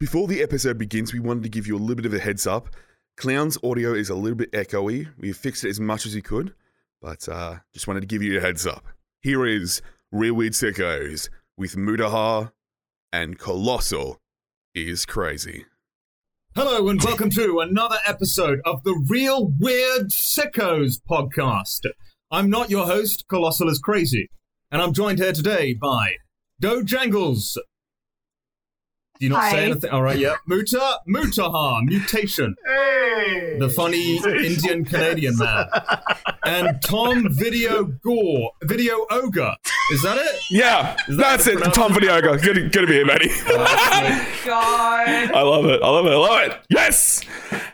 Before the episode begins, we wanted to give you a little bit of a heads up. Clown's audio is a little bit echoey. We fixed it as much as we could, but uh, just wanted to give you a heads up. Here is Real Weird Sickos with Mutaha and Colossal is Crazy. Hello and welcome to another episode of the Real Weird Sickos podcast. I'm not your host, Colossal is Crazy, and I'm joined here today by Do Jangles. Do you not Hi. say anything? All right, yeah. Muta, Mutaha, Mutation, Hey! the funny Indian Canadian man. And Tom Video Gore, Video Ogre. Is that it? Yeah, Is that that's it. Tom Videoga. Good, good to be here, buddy. Oh, oh God. I love it. I love it. I love it. Yes.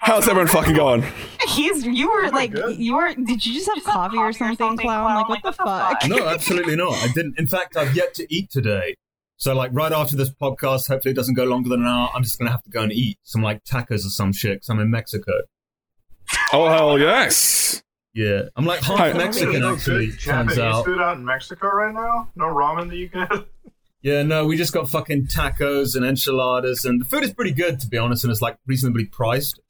How's everyone fucking going? He's you were like good. you were did you just have coffee or something, clown? Like what the fuck? No, absolutely not. I didn't. In fact, I've yet to eat today. So, like, right after this podcast, hopefully it doesn't go longer than an hour, I'm just going to have to go and eat some, like, tacos or some shit 'cause I'm in Mexico. Oh hell yes. Yeah. I'm, like, half Hi. Mexican, no actually, good turns Japanese out. food out in Mexico right now? No ramen that you get? Yeah, no, we just got fucking tacos and enchiladas, and the food is pretty good, to be honest, and it's, like, reasonably priced.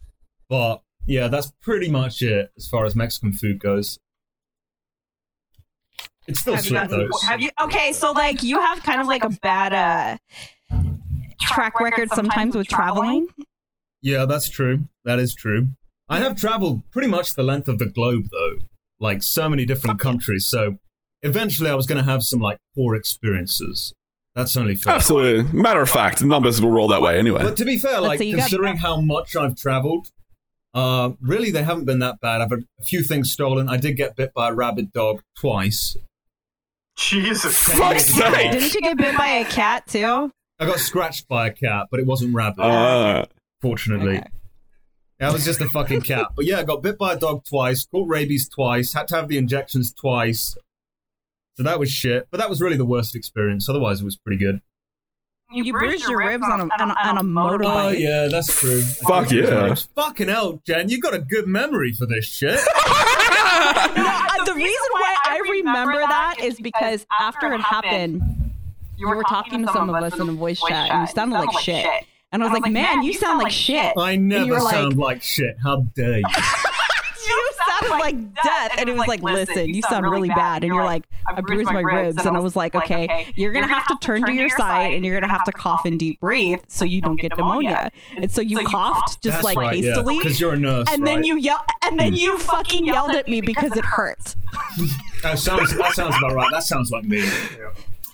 But, yeah, that's pretty much it as far as Mexican food goes. It's still Have you, shit, though. have you okay, so like you have kind of like a bad uh track record sometimes with traveling. Yeah, that's true. That is true. I have traveled pretty much the length of the globe, though, like so many different countries. So eventually, I was going to have some like poor experiences. That's only fair. Absolutely. Matter of fact, numbers will roll that way anyway. But to be fair, like say you got- considering how much I've traveled, uh, really they haven't been that bad. I've had a few things stolen. I did get bit by a rabid dog twice. Jesus. Fuck's sake. Didn't you get bit by a cat too? I got scratched by a cat, but it wasn't rabid. Uh, fortunately. Okay. That was just a fucking cat. But yeah, I got bit by a dog twice, caught rabies twice, had to have the injections twice. So that was shit. But that was really the worst experience. Otherwise, it was pretty good. You, bruised your ribs on a on a, on a Oh, motorbike. yeah, that's true. Fuck yeah. Fucking hell, Jen, you got a good memory for this shit. No, uh, the reason why I remember that is because after it happened, you were talking to some of us in a voice chat, and you sounded like shit. And I was like, man, you sound like shit. I never sound like shit. How dare you? You sounded like death. And it was like, listen, you sound really bad. And you're like, I bruised my ribs. And I was like, okay, you're going to have to turn to your side and you're going to have to cough and deep breathe so you don't get pneumonia. And so you coughed just like hastily. Because you're a nurse, And then you yell, and then hmm. you fucking yelled at me because it hurt. That sounds, that sounds about right. That sounds like me.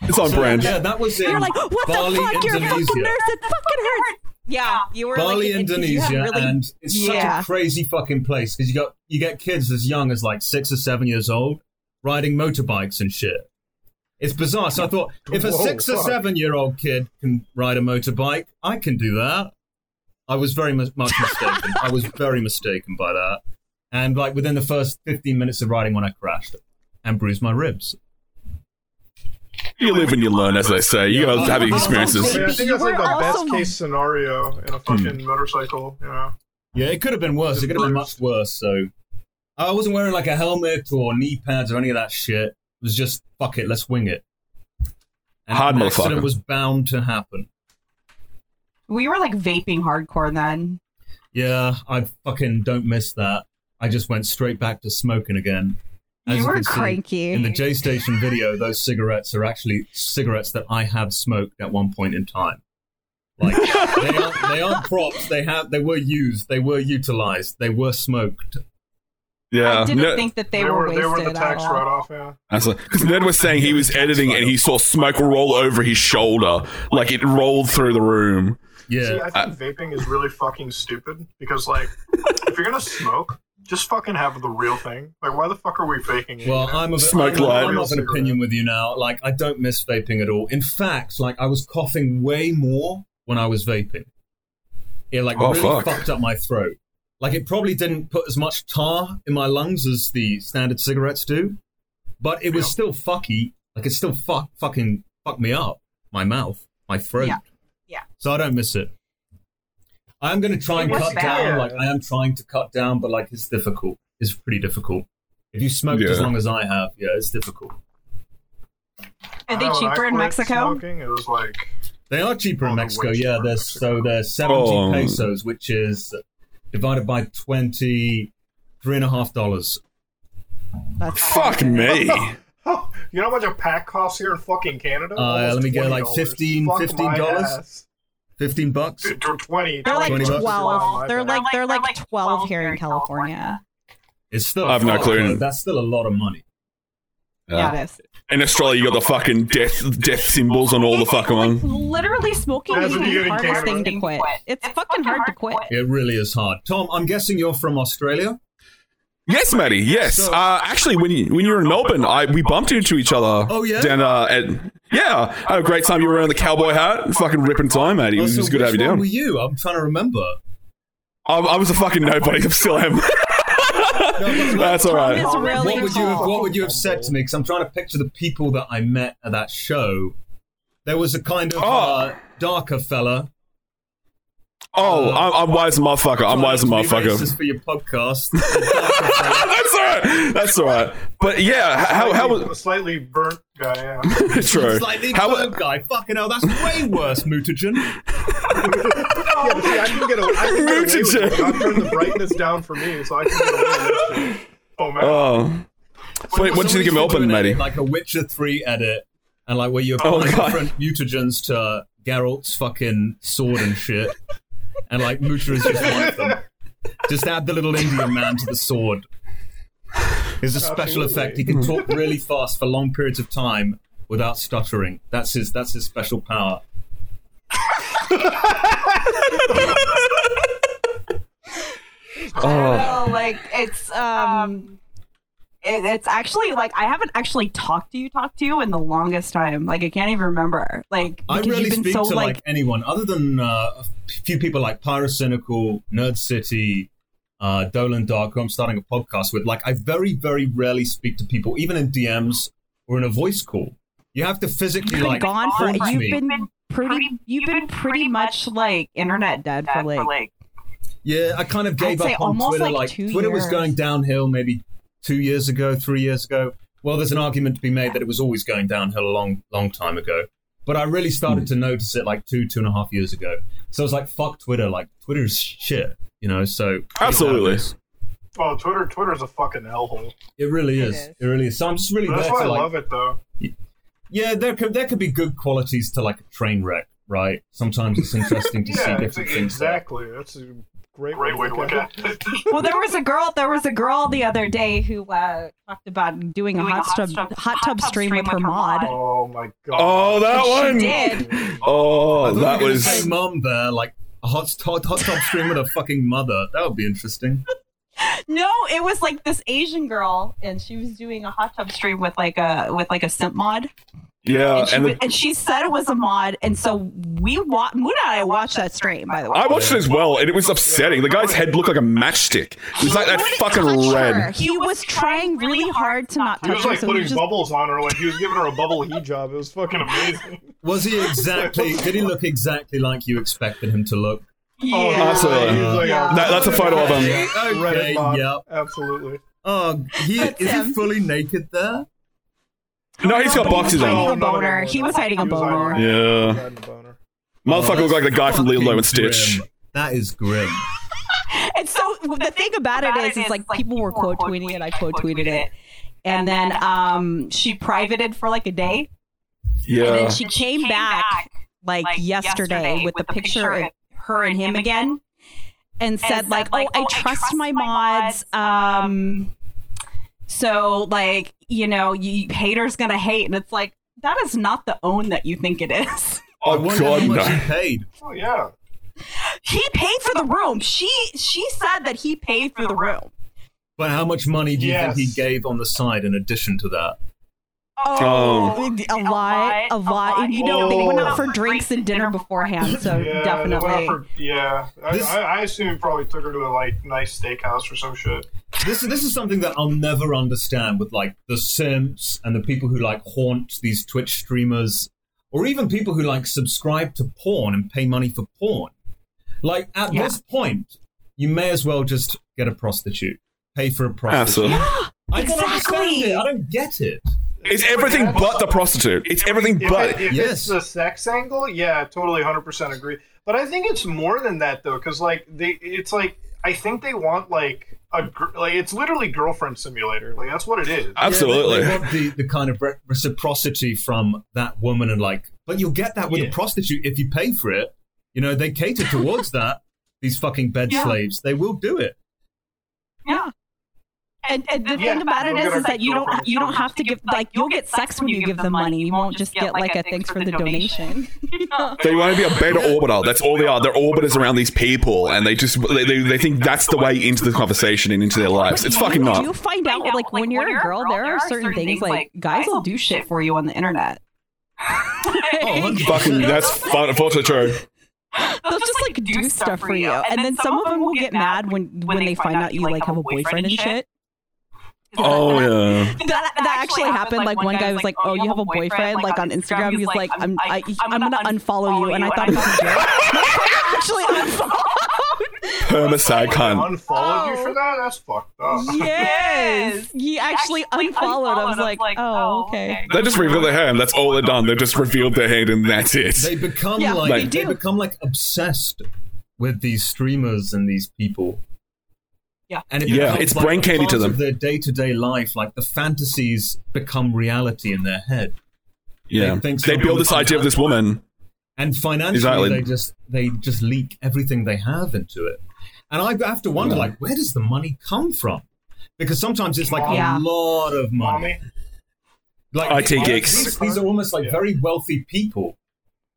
it's on brand. Yeah, that was in You're like, what Bali, the fuck? You're a fucking nurse. It fucking hurts. Yeah, you were Bali, like, and- you Indonesia, really- and it's Yeah. such a crazy fucking place because you got you get kids as young as like six or seven years old riding motorbikes and shit. It's bizarre. So I thought, if a Whoa, six or seven year old kid can ride a motorbike, I can do that. I was very mu- much mistaken. I was very mistaken by that. And like within the first fifteen minutes of riding, when I crashed and bruised my ribs. You live and you learn, as they say. You gotta have experiences. I, mean, I think that's like You the were best case scenario in a hmm. fucking motorcycle, you know? Yeah, it could have been worse. It could have been much worse. So I wasn't wearing like a helmet or knee pads or any of that shit. It was just fuck it, let's wing it. And Hard an motherfucker. accident was bound to happen. We were like vaping hardcore then. Yeah, I fucking don't miss that. I just went straight back to smoking again. As you were can see, cranky. In the J Station video, those cigarettes are actually cigarettes that I have smoked at one point in time. Like they aren't, they aren't props. They have they were used. They were utilized. They were smoked. Yeah. I didn't No- think that they, They, were were, wasted they were the at tax all. write off, yeah. Because Ned was saying he was editing and he saw smoke roll over his shoulder. Like it rolled through the room. Yeah. See, I think uh, vaping is really fucking stupid because, like, if you're gonna smoke, just fucking have the real thing. Like, why the fuck are we faking it? Well, you know? I'm of, Smoke I'm, light. I'm of an opinion with you now. Like, I don't miss vaping at all. In fact, like, I was coughing way more when I was vaping. It like Oh, really fuck. fucked up my throat. Like, it probably didn't put as much tar in my lungs as the standard cigarettes do, but it was Yeah. still fucky. Like, it still fuck fucking fucked me up. My mouth, my throat. Yeah. Yeah. So I don't miss it. I'm going to try and cut bad. down. Like, I am trying to cut down, but like, it's difficult. It's pretty difficult. If you smoked as long as I have, yeah, it's difficult. Are they I know, when I cheaper in Mexico? Smoking, it was like They are cheaper in Mexico. Yeah, they're Mexico. so they're seventy Oh. pesos, which is divided by twenty three and a half dollars. That's Fuck me. You know how much a pack costs here in fucking Canada? Uh, let me get, like, $20. 15 Fuck $15? my ass. Fifteen bucks. T- t- Twenty. They're like 20 bucks. twelve. They're My like they're like twelve here in California. It's still. I have no fuck, clue. though. That's still a lot of money. Yeah, it is. In Australia, you got the fucking death death symbols on all the fucking Like, one. literally smoking is the hardest thing to quit. It's fucking hard to quit. It really is hard. Tom, I'm guessing you're from Australia. Yes, Matty. Yes. So- Uh, actually, when you when you were in Melbourne, I we bumped into each other. Oh, yeah? Down uh, at yeah, I had a great time. You were wearing the cowboy hat, fucking ripping time, Matty. It was, it was good to have you one down. Were you? I'm trying to remember. I, I was a fucking nobody. I still am. That's all Tom right. really what would you have. What would you have said to me? Because I'm trying to picture the people that I met at that show. There was a kind of Oh. uh, darker fella. Oh, um, I'm, I'm wise as a motherfucker. I'm wise as a Trying to be motherfucker. racist for your podcast. A darker fella. That's all right. That's all right. But yeah, how how Slightly- was slightly burnt guy? Yeah. true? Slightly How burnt guy. Fucking hell, that's way worse, mutagen. yeah, see, I can get, a, I can get away with it. Mutagen. God turned the brightness down for me, so I can get away with this shit. Oh man. Oh, what, what did you think of Somebody should do Melbourne, an Like a Witcher 3 edit, and like where you Oh, apply God. different mutagens to Geralt's fucking sword and shit. And like Mucha is just one of them. Just add the little Indian man to the sword. It's a special Absolutely. effect. He can talk really fast for long periods of time without stuttering. That's his that's his special power. Oh, No, like it's um it, it's actually like I haven't actually talked to you talked to you in the longest time. Like I can't even remember. Like I because rarely you've been speak so to like, like, anyone other than uh, a few people like Pyrocynical, Nerd City, uh, Dolan Dark, who I'm starting a podcast with. Like, I very, very rarely speak to people, even in DMs or in a voice call. You have to physically you've like gone for haunt you've me. been pretty you've been pretty much like internet dead for like Yeah, I kind of gave I'd up on almost, Twitter. like, Like, two Twitter was going downhill maybe two years ago, three years ago. Well, there's an argument to be made that it was always going downhill a long, long time ago. But I really started to notice it like two, two and a half years ago. So I was like, fuck Twitter. Like, Twitter's shit, you know? So. Absolutely. Oh, Twitter, Twitter's a fucking hellhole. It really It is. is. It really is. So I'm just really But that's there why I like. love it, though. Yeah, there could there could be good qualities to like a train wreck, right? Sometimes it's interesting to see different ex- things. exactly. That's a great, way to look at it. well there was a girl there was a girl the other day who uh talked about doing a hot tub hot tub stream with her mod. Oh my god. oh, that She one. did. Oh, thought that was. say mum there, like a hot hot, hot tub stream with a fucking mother. That would be interesting. No, it was like this Asian girl, and she was doing a hot tub stream with like a with like a simp mod, Yeah, and she, and the, and she said it was a mod, and so we wa- Moon and I watched that stream. By the way, I watched it as well, and it was upsetting. The guy's head looked like a matchstick. It was like that fucking touch her. red. He was trying really hard to not He touch was her, like so putting he just bubbles on her, like he was giving her a bubble heat job. It was fucking amazing. Was he exactly? did he look exactly like you expected him to look? Oh. Absolutely. he like, Yeah. That- that's a photo of him. Okay, Reddit mod. yep. Absolutely. Oh, he is him. he fully naked there? No, he's got But he boxes was hiding on. a boner. He was hiding a boner. Yeah. hiding a boner. Motherfucker Oh, looked like the guy from fucking Lilo and Stitch. That is grim. And so the thing about it is, is like people were quote tweeting it. I quote tweeted it, and then um she privated for like a day, Yeah. and then she came back like yesterday with the picture of her and him again, and said like, "Oh, I trust my mods." Um, so like you know, you haters gonna hate, and it's like that is not the own that you think it is. Oh, I Oh wonder god, how much no. he paid. Oh yeah. he paid for the room. She she said that he paid for the room. But how much money do you Yes. think he gave on the side in addition to that? Oh. oh a lot, a lot. And you know, they went out for Oh. drinks and dinner beforehand, so Yeah, definitely. for- yeah, I, This- I, I assume probably took her to a like nice steakhouse or some shit. This this is something that I'll never understand with like the simps and the people who like haunt these Twitch streamers, or even people who like subscribe to porn and pay money for porn. Like at Yeah. this point, you may as well just get a prostitute, pay for a prostitute. Absolutely. I don't understand it. I don't get it. It's everything That's- but the prostitute. It's everything If, but. it, if Yes. it's the sex angle, yeah, totally, hundred percent agree. But I think it's more than that though, because like they, it's like I think they want like a gr- like it's literally girlfriend simulator. Like that's what it is. Absolutely. Yeah, they, they want the, the kind of reciprocity from that woman, and like, but you'll get that with Yeah. a prostitute if you pay for it. You know, they cater towards that. These fucking bed Yeah. slaves, they will do it. Yeah. And, and the Yeah, thing about it is, is, that you don't you don't have to give like you'll get sex when you give them money. You won't just get like a thanks for the donation. They want to be a beta orbiter. That's all they are. They're orbiters around these people, and they just they, they, they think that's the way into the conversation and into their lives. It's fucking you not. do find out like when you're a girl, there are certain things like guys will do shit for you on the internet. Oh, Fucking that's fun, unfortunately true. They'll just like do stuff for you, and then some of them will get mad when when they find out you like have a boyfriend and shit. Oh yeah. That, that actually happened. Like one guy was like, oh, "Oh, you have a boyfriend?" Like on Instagram, he's like, "I'm I, I'm gonna unfollow you," and I thought it was a joke. actually unfollowed. Permasag I cunt. unfollowed oh. you Oh. for that. That's fucked up. Yes, he actually unfollowed. I was like, "Oh, oh okay." They just revealed their hand. That's all they've done. They've just revealed their hand, and that's it. They become Yeah, like they they, become like obsessed with these streamers and these people. Yeah. and it Yeah, it's like, brain candy to part them. Of their day to day life, like the fantasies become reality in their head. Yeah, They think they build this idea of this woman. and financially Exactly. they just they just leak everything they have into it and i have to wonder Yeah. like where does the money come from because sometimes it's like Yeah. a lot of money Mommy, like IT geeks. these, these are almost like Yeah. very wealthy people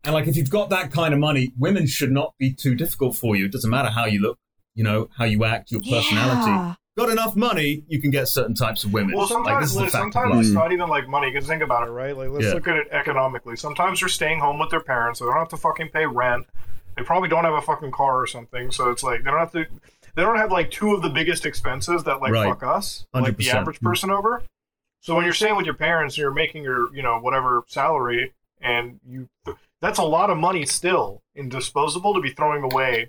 and like if you've got that kind of money women should not be too difficult for you it doesn't matter how you look you know how you act your personality Yeah. got enough money you can get certain types of women Well, like this sometimes, is a fact of sometimes it's not even like money. Because think about it, right? Like, let's Yeah. look at it economically. Sometimes they're staying home with their parents. So they don't have to fucking pay rent. They probably don't have a fucking car or something. So it's like they don't have to. They don't have like two of the biggest expenses that like Right. fuck us, like the 100%. average person over. So when you're staying with your parents, and you're making your you know whatever salary, and you that's a lot of money still in disposable to be throwing away.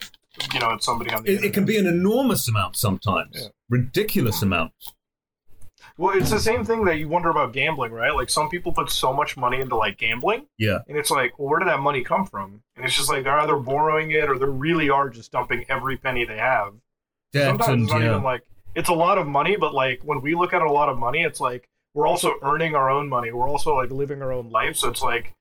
You know, at somebody on the it, it can be an enormous amount sometimes Yeah. ridiculous amounts Well, it's the same thing that you wonder about gambling, right? Like some people put so much money into like gambling, yeah and it's like, well, where did that money come from? And it's just like they're either borrowing it or they really are just dumping every penny they have. Debt Sometimes and it's not yeah. even like it's a lot of money, but like when we look at a lot of money, it's like we're also earning our own money. We're also like living our own life. So it's like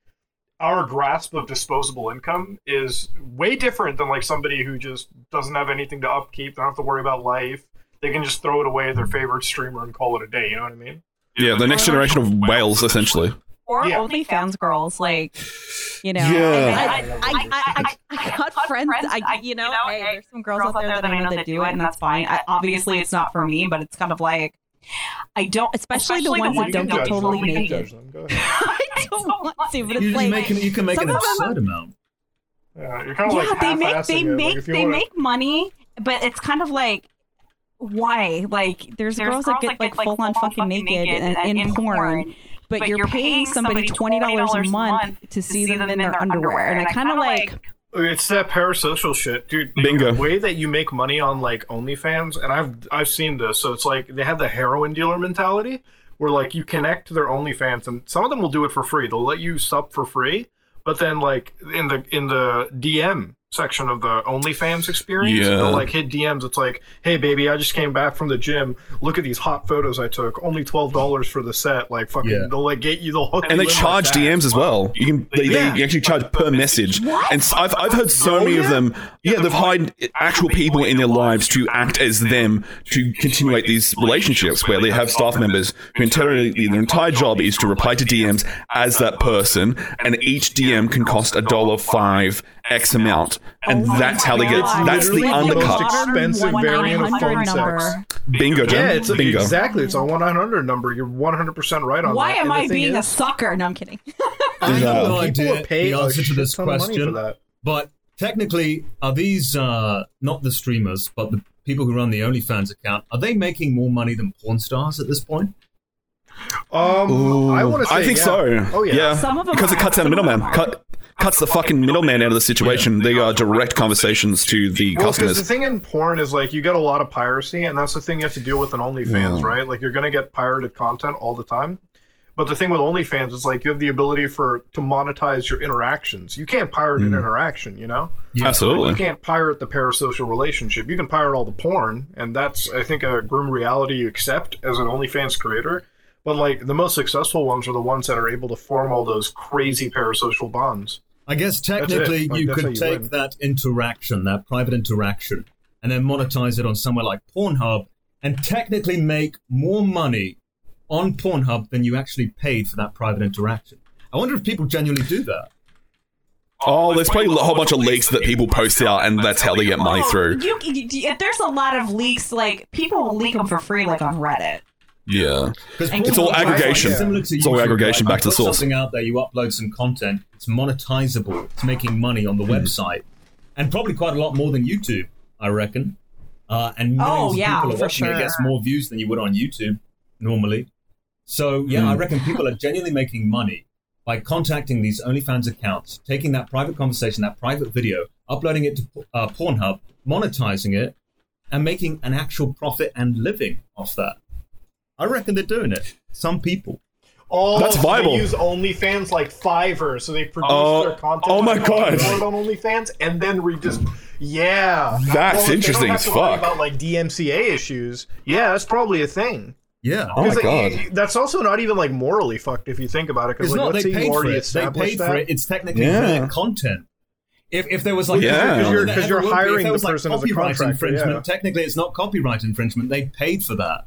our grasp of disposable income is way different than like somebody who just doesn't have anything to upkeep. They don't have to worry about life. They can just throw it away at their favorite streamer and call it a day. You know what I mean? Yeah, the next generation of whales, essentially. Or Yeah. OnlyFans girls, like you know. Yeah. I, I, I, I, I got friends. I, you know, hey, there's some girls out there that I know that do it, and that's fine. I, obviously, it's not for me, but it's kind of like I don't, especially, the ones that don't get totally You can naked. judge them. Go ahead. I don't want to, but you, it's can like make an, you can make an absurd amount. Yeah, you're kind of yeah, like they make they it. Make if you they wanna- make money, but it's kind of like why? Like there's, girls, that get like full on fucking naked and in porn, but, you're paying somebody twenty dollars a month to see them in their underwear, and I kind of like It's that parasocial shit, dude. Bingo. The way that you make money on like OnlyFans, and I've I've seen this. So it's like they have the heroin dealer mentality, where like you connect to their OnlyFans, and some of them will do it for free. They'll let you sub for free, but then like in the in the DM section of the OnlyFans experience, Yeah. they'll like hit DMs. It's like, hey baby, I just came back from the gym. Look at these hot photos I took. Only twelve dollars for the set. Like fucking, Yeah. they'll like get you. They'll hook And they charge like. DMs as well. You can they, Yeah. they actually charge per message. And s- I've I've heard so Oh, many of yeah? them. Yeah, they've hired actual people in their lives to act as them to continuate these relationships where they have staff members who entirely their entire job is to reply to DMs as that person, and each DM can cost a dollar five X amount, and Oh that's how they get. God. That's the Literally the most expensive variant of 1-900 phone sex. Bingo, Jen. Yeah, it's a, bingo. exactly. It's a one nine hundred number. You're one hundred percent right on Why that. Why am I thing being a sucker? No, I'm kidding. I have no people idea will pay the a answer to this ton of money question, but technically, are these uh, not the streamers, but the people who run the OnlyFans account? Are they making more money than porn stars at this point? Um, Ooh, I want to say I think yeah. so. Oh yeah. Some of them because it cuts out a Some of them middleman. Cut cuts the fucking middleman out of the situation. They are direct conversations to the Well, customers. the thing in porn is like you get a lot of piracy, and that's the thing you have to deal with in OnlyFans, Yeah. right? Like you're gonna get pirated content all the time. But the thing with OnlyFans is like you have the ability for to monetize your interactions. You can't pirate Mm. an interaction, you know. Yeah. You can't pirate the parasocial relationship. You can pirate all the porn, and that's I think a grim reality you accept as an OnlyFans creator. But like the most successful ones are the ones that are able to form all those crazy parasocial bonds. I guess technically Like, you could you take win. that interaction, that private interaction, and then monetize it on somewhere like Pornhub and technically make more money on Pornhub than you actually paid for that private interaction. I wonder if people genuinely do that. Oh, there's probably a whole bunch of leaks that people post out, and that's how they get money through. You, you, you- there's a lot of leaks. Like people will leak them for free, like on Reddit. Yeah. Because It's all aggregation. Similar to It's all aggregation right? back to the source. Something out there, you upload some content. It's monetizable. It's making money on the Hmm. website, and probably quite a lot more than YouTube, I reckon. Uh, and millions Oh, of yeah, people are for watching it. It gets more views than you would on YouTube normally. So yeah, Hmm. I reckon people are genuinely making money by contacting these OnlyFans accounts, taking that private conversation, that private video, uploading it to uh, Pornhub, monetizing it, and making an actual profit and living off that. I reckon they're doing it. Some people. Oh, That's so viable. They use OnlyFans like Fiverr, so they produce Oh, their content. oh my God. on OnlyFans, and then re just yeah. That's if they interesting don't as have to worry fuck. About like DMCA issues, yeah, that's probably a thing. Yeah. Oh my 'Cause it- God. that's also not even like morally fucked if you think about it. Because It's like, not. let's They say paid you for already it. They established paid that. for it. It's technically Yeah. their content. If, if there was like Yeah. Because you're- you're ever would be- if hiring there the like person as a copyright contractor, infringement, yeah. technically it's not copyright infringement. They paid for that.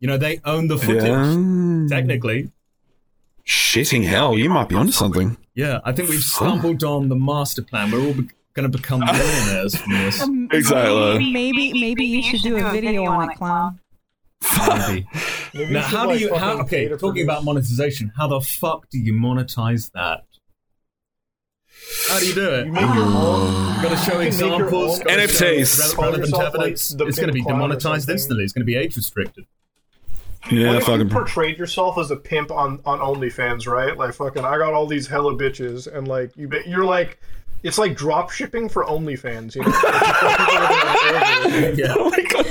You know, they own the footage. Yeah. Technically, Shitting hell, you might be onto something. yeah. I think we've stumbled on the master plan. We're all be- going to become millionaires from this. Um, Exactly. Maybe, maybe you should do a video on it, clown. Maybe. Maybe Now, how do you? How, okay, talking about monetization, how the fuck do you monetize that? How do you do it? You make your own. You've got to show You can make your examples. NFTs. show Relevant yourself, like, evidence. it's going to be pimp clown or demonetized instantly. It's going to be age restricted. Yeah, what if you portrayed yourself as a pimp on on OnlyFans, right? Like fucking, I got all these hella bitches, and like you, you're like, it's like drop shipping for OnlyFans, you know? Yeah. Oh my god.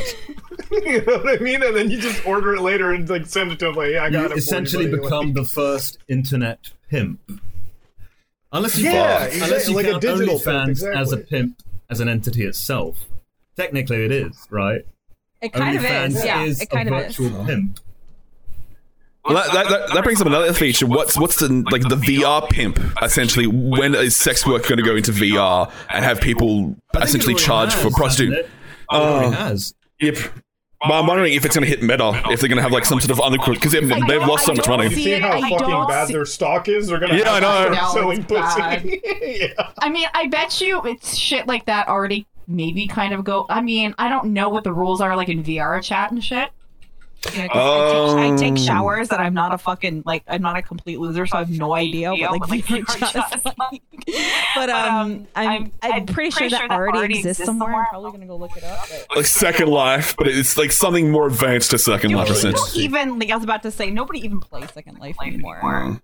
you know what I mean? And then you just order it later and like send it to them, like, yeah, I got You it. essentially buddy. become Like, the first internet pimp. Unless you Yeah, exactly, unless you like a count digital OnlyFans pimp, as a pimp as an entity itself. Technically, it is right. It kind OnlyFans of is. Yeah, is it kind a of is. pimp. Well, that, that, that, that brings up another feature. What's what's the like the VR pimp? Essentially, when is sex work going to go into VR and have people I think it essentially charge has, for prostitute? hasn't It, It Oh. has. Yep. But I'm wondering if it's going to hit meta. If they're going to have like some sort of undercooked because they've, they've lost so much money. you see see how I fucking bad see- their stock is? They're gonna Yeah, have I know. selling bad. pussy. yeah. I mean, I bet you it's shit like that already maybe kind of go. I mean, I don't know what the rules are like in VR chat and shit. Yeah, 'cause I, take, I take Um, showers and I'm not a fucking like I'm not a complete loser, so I have no idea what like VR chat is like. But um, I'm I'm pretty sure that already exists somewhere. I'm probably gonna go look it up. But Like Second Life, but it's like something more advanced to Second Life. Dude, Essentially. even like I was about to say nobody even plays Second Life anymore.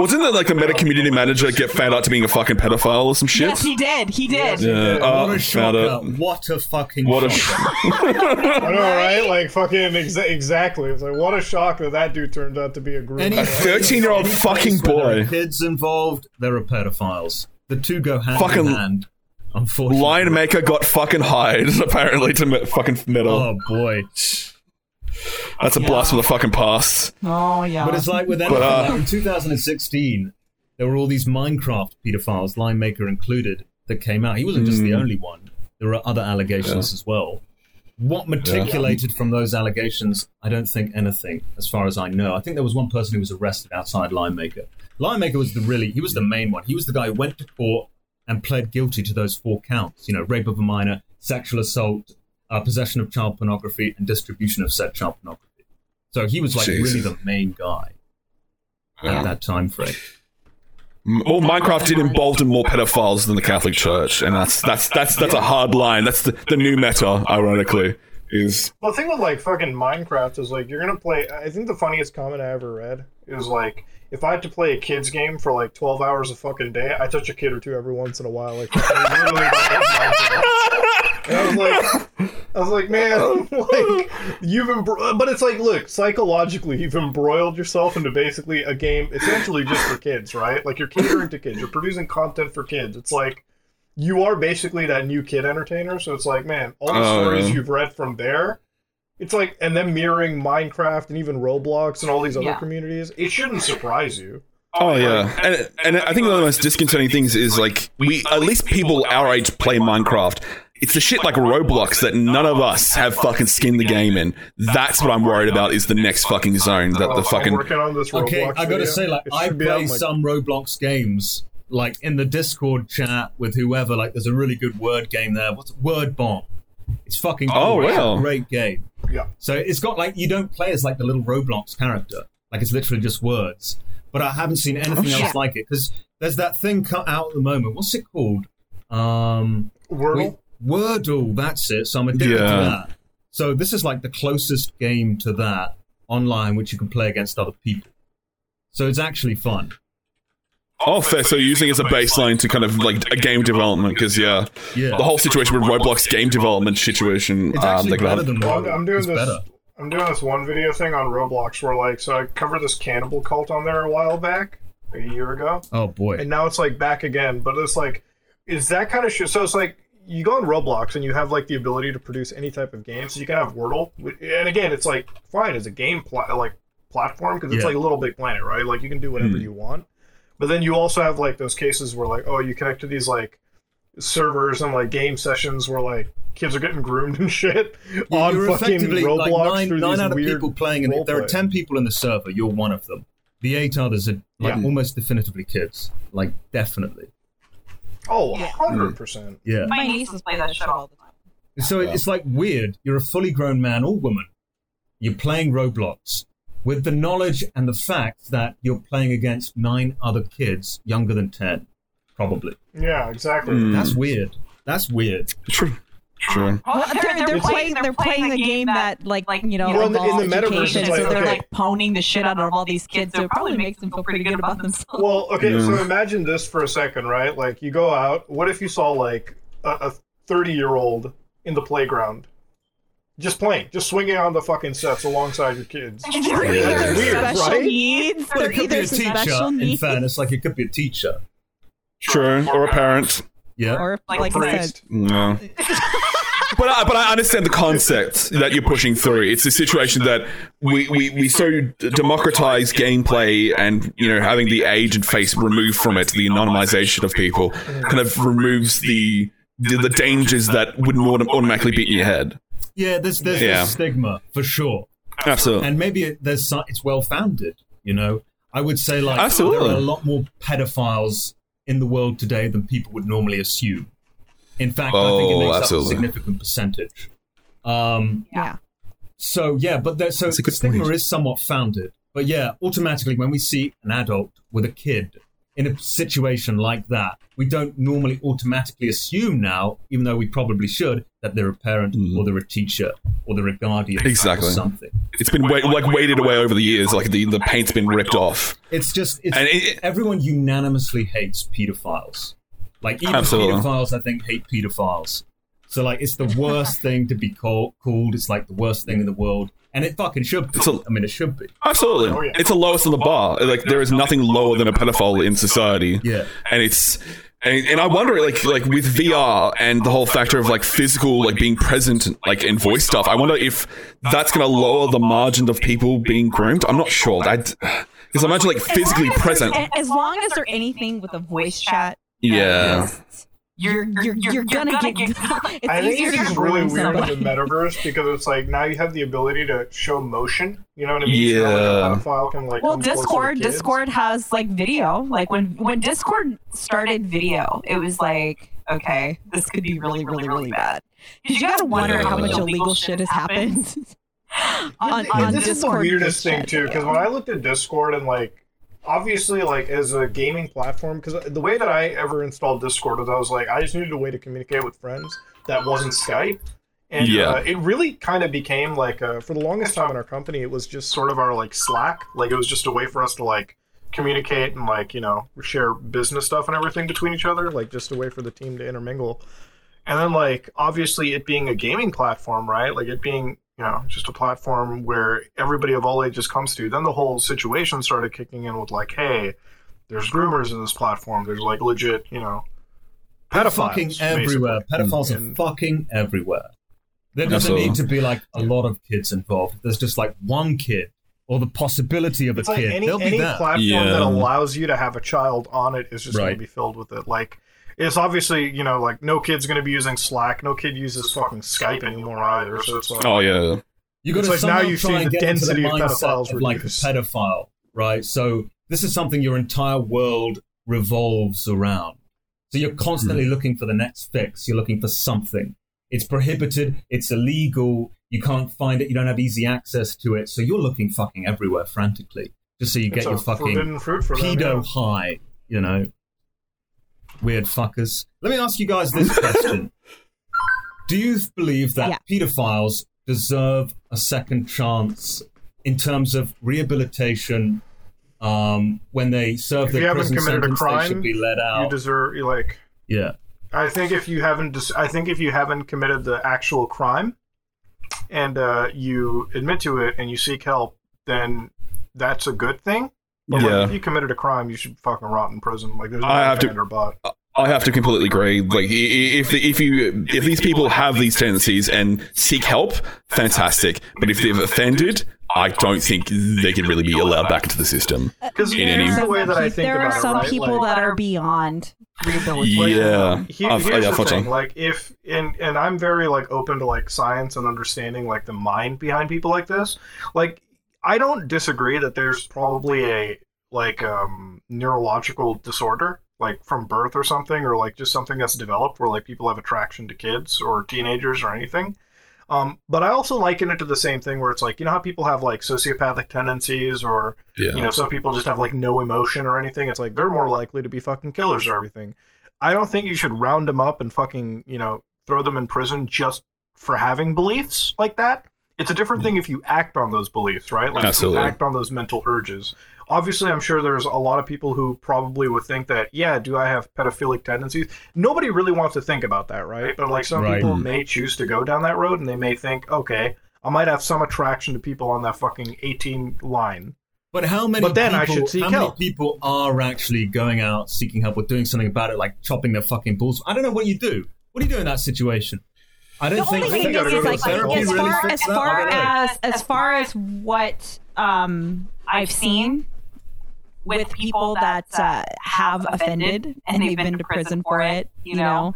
Well, didn't that like a meta community manager get found out to being a fucking pedophile or some shit? Yes, he did. He did. Yeah. what Uh, a shocker! What a fucking What a shocker. I know, right? Like fucking exa- exactly. It's like what a shock that that dude turned out to be a groom. Any- A 13-year-old fucking place there are boy. Kids involved, there are pedophiles. The two go hand Fucking in hand. Unfortunately. Lion Maker got fucking hired apparently to me- fucking metal. Oh boy. That's a blast from the fucking past. Oh yeah. But it's like with anything. uh, like in 2016, there were all these Minecraft pedophiles, Lion Maker included, that came out. He wasn't just the Mm. only one. There were other allegations as well. What matriculated from those allegations? I don't think anything, as far as I know. I think there was one person who was arrested outside Lion Maker. Lion Maker was the really, he was the main one. He was the guy who went to court and pled guilty to those four counts. You know, rape of a minor, sexual assault, uh, possession of child pornography, and distribution of said child pornography. So he was like Jesus. really the main guy at that time frame. Well, Minecraft did involve in more pedophiles than the Catholic Church, and that's that's that's that's a hard line. That's the, the new meta, ironically, is Well, the thing with like fucking Minecraft is like you're gonna play. I think the funniest comment I ever read is like if I had to play a kids game for like 12 hours a fucking day, I touch a kid or two every once in a while. Like fucking literally. that much Minecraft. And I was like, I I was like, man, like you've embro- but it's like, look, psychologically, you've embroiled yourself into basically a game essentially just for kids, right? Like you're catering to kids, you're producing content for kids. It's like you are basically that new kid entertainer. So it's like, man, all the Oh, stories yeah. you've read from there, it's like, and then mirroring Minecraft and even Roblox and all these other Yeah. communities, it shouldn't surprise you. Oh, oh yeah, and and I think one of the most disconcerting things is like we at least people our age play Minecraft. It's the shit like Roblox that none of us have fucking skinned the game in. That's what I'm worried about. Is the next fucking zone that Oh, the fucking working on this Roblox Okay, I gotta say, like, I play out in, like, some Roblox games, like in the Discord chat with whoever. Like, there's a really good word game there. What's it? Word Bomb? It's fucking Oh, cool. It's a wow. great game. Yeah. So it's got like you don't play as like the little Roblox character. Like it's literally just words. But I haven't seen anything Oh, else like it because there's that thing cut out at the moment. What's it called? Um, Wordle. Wordle. That's it. So I'm addicted to that. So this is like the closest game to that online, which you can play against other people. So it's actually fun. oh fair. So you're using it as a baseline to kind of like a game development because yeah, Yeah. the whole situation with Roblox game development situation. It's Um, actually they're gonna better have- than Well, I'm, I'm doing it's this. better. I'm doing this one video thing on Roblox where like, so I covered this cannibal cult on there a while back, a year ago, Oh boy. and now it's like back again. But it's like, is that kind of shit? So it's like you go on Roblox and you have like the ability to produce any type of game. So you can have Wordle, and again, it's like fine as a game pla- like platform because it's Yeah. like a little big planet, right? Like you can do whatever Hmm. you want. But then you also have like those cases where like, oh, you connect to these like servers and like game sessions where like kids are getting groomed and shit on You're fucking Roblox like nine, through nine these out of people playing, and there are ten people in the server. You're one of them. The eight others are like Yeah. almost definitively kids. Like definitely. Oh, Hmm. 100%. Yeah. My nieces play that shit all the time. So it's like weird. You're a fully grown man or woman. You're playing Roblox with the knowledge and the fact that you're playing against nine other kids younger than ten, probably. Yeah, exactly. Mm. That's weird. That's weird. True. True. Well, they're, they're, playing they're playing a game that like like, you know Well, in the- in involves the metaverse, like, so they're okay. like poning the shit out of all these kids. So it probably makes them feel pretty good about themselves. Well, okay, so imagine this for a second, right? Like, you go out. What if you saw, like, a 30 year old in the playground just playing, just swinging on the fucking sets alongside your kids? They're Yeah. Weird, special right? needs. But They're it could be a teacher. In needs, fairness, like it could be a teacher. True. Or a parent. Yeah. or like I said, Priest. No. But I, but I understand the concept that you're pushing through. It's a situation that we, we, we so democratize gameplay and you know having the age and face removed from it, the anonymization of people, kind of removes the the, the dangers that wouldn't automatically beat in your head. Yeah, there's there's Yeah. stigma for sure, Absolutely. and maybe it, there's it's well founded. You know, I would say like Absolutely. there are a lot more pedophiles in the world today than people would normally assume. In fact, I think it Oh, makes absolutely. up a significant percentage. Um, yeah. so yeah, but there, so That's a good the stigma point. is somewhat founded. But yeah, automatically when we see an adult with a kid in a situation like that, we don't normally automatically assume now, even though we probably should, that they're a parent Mhm. or they're a teacher or they're a guardian Exactly. or something. It's been wa- like weighted away over the years. Like the, the paint's been ripped off. It's just it's And it- everyone unanimously hates pedophiles. Like even Absolutely. pedophiles, I think hate pedophiles. So like it's the worst thing to be called. Called it's like the worst thing in the world, and it fucking should be. It's a- I mean, it should be. Absolutely. Oh, yeah. It's the lowest on the bar. Like there is nothing lower than a pedophile in society. Yeah. and it's and, and I wonder like like with VR and the whole factor of like physical like being present like in voice stuff. I wonder if that's going to lower the margin of people being groomed. I'm not sure. That because imagine like physically As long as present. As long as there's anything with a voice chat, Yeah. exists, you're you're you're gonna get. It's I think easier it's just really weird with somebody. the metaverse because it's like now you have the ability to show motion. You know what I mean? So, like, Yeah. a can, like, Well, come closer to Discord. Discord has like video. Like when when Discord started video, it was like, okay, this could be really, really, really bad. Because you gotta wonder how much illegal shit has happened on, on this is the Discord. weirdest thing too, because when I looked at Discord and like, obviously, like as a gaming platform, because the way that I ever installed Discord was I was like, I just needed a way to communicate with friends that wasn't Skype, and Yeah. uh, it really kind of became like, uh, for the longest time in our company, it was just sort of our like Slack, like it was just a way for us to like communicate and like you know share business stuff and everything between each other, like just a way for the team to intermingle. and then like obviously it being a gaming platform, right? Like it being you know just a platform where everybody of all ages comes to. Then the whole situation started kicking in with like, hey, there's rumors in this platform. There's like legit, you know, pedophiles fucking everywhere. basically. Pedophiles And- are fucking everywhere. There doesn't need to be like a lot of kids involved. There's just like one kid or the possibility of a It's like kid. any They'll any be there. platform Yeah. that allows you to have a child on it is just going to be filled with it. Like it's obviously you know like no kid's going to be using Slack. No kid uses fucking Skype anymore either. So it's like Oh yeah. You got to like now somehow you see the get into the density of mindset pedophiles of like a reduce. pedophile, right? So this is something your entire world revolves around. So you're constantly Hmm. looking for the next fix. You're looking for something. It's prohibited. It's illegal. You can't find it. You don't have easy access to it. So you're looking fucking everywhere frantically, just so you it's get your fucking forbidden fruit for them. pedo yeah. high. You know, weird fuckers. Let me ask you guys this question: Do you believe that Yeah. pedophiles deserve a second chance in terms of rehabilitation? Um, when they serve If their you haven't prison committed a sentence, they crime, should be let out. You deserve you like. yeah, I think if you haven't, I think if you haven't committed the actual crime, and uh, you admit to it and you seek help, then that's a good thing. But like, Yeah. if you committed a crime, you should fucking rot in prison. Like there's no I have to- or but. I have to completely agree. Like, i- i- if the, if you if these people have these tendencies and seek help, fantastic. But if they've offended, I don't think they can really be allowed back into the system. Uh, because in any- the way that I think there about are it, some right? people Like- that are beyond rehabilitation. Yeah, Here- uh, here's yeah, the thing. Like if and and I'm very like open to like science and understanding like the mind behind people like this. Like I don't disagree that there's probably a like um neurological disorder like from birth or something or like just something that's developed where like people have attraction to kids or teenagers or anything. Um, but I also liken it to the same thing where it's like you know how people have like sociopathic tendencies or Yeah. you know, some people just have like no emotion or anything. It's like they're more likely to be fucking killers or everything. I don't think you should round them up and fucking, you know, throw them in prison just for having beliefs like that. It's a different thing if you act on those beliefs, right? Like Absolutely. you act on those mental urges. Obviously, I'm sure there's a lot of people who probably would think that, yeah, do I have pedophilic tendencies? Nobody really wants to think about that, right? But like some Right. people Mm. may choose to go down that road and they may think, okay, I might have some attraction to people on that fucking 18 line. But how many? But then I should seek how many help. people are actually going out seeking help or doing something about it, like chopping their fucking balls? I don't know what you do. What do you do in that situation? I don't the think, only I thing think is, is to like as far fix as far as as far as what um I've seen with people that uh, have offended and they've been to prison for it, you know.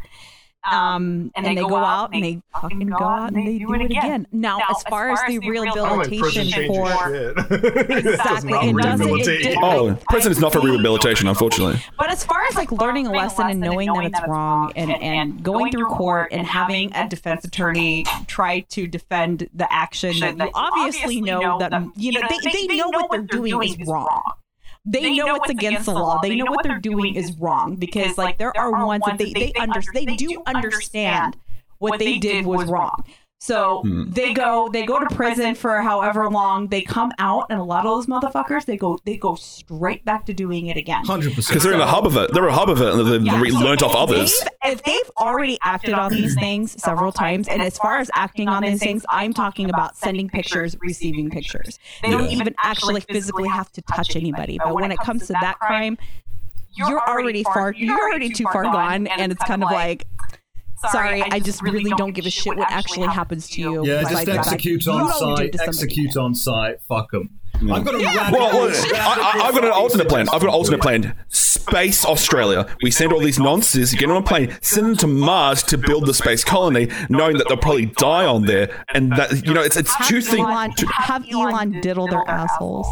Um, and, they go out and they fucking go out and they do it again. Now, as far as the I'm rehabilitation changes for. It Exactly, it doesn't- it rehabilitate did- Oh, prison is not for rehabilitation, unfortunately. But as far as like learning a lesson and knowing that it's wrong and, and going through court and having a defense attorney try to defend the action that you obviously know that, you know, they, they know what they're doing is wrong. They know it's against the law. They know what they're doing is wrong because like there are ones that they they under they do understand what they did was wrong. So Hmm. they go they go to prison for however long. They come out and a lot of those motherfuckers they go they go straight back to doing it again. hundred percent. Because they're in the hub of it. They're a hub of it, and they've Yeah, re- so learned off if others. they've- If they've already acted on these things several times, and as far as acting on these things, I'm talking about sending pictures, receiving pictures. They don't Yeah. even actually physically have to touch anybody. But when it comes to that crime, you're already far you're already too far gone, and it's kind of like. Sorry, I just really don't give a shit what actually happens to you. Yeah, just execute on site. did to somebody. Execute on site. Fuck them. I've got a radical, Well, well, I, I, I've got an alternate plan. I've got an alternate plan. Space Australia. We send all these nonsense, get on a plane, send them to Mars to build the space colony, knowing that they'll probably die on there. And that you know, it's it's two Have things. Elon, have Elon diddle their assholes.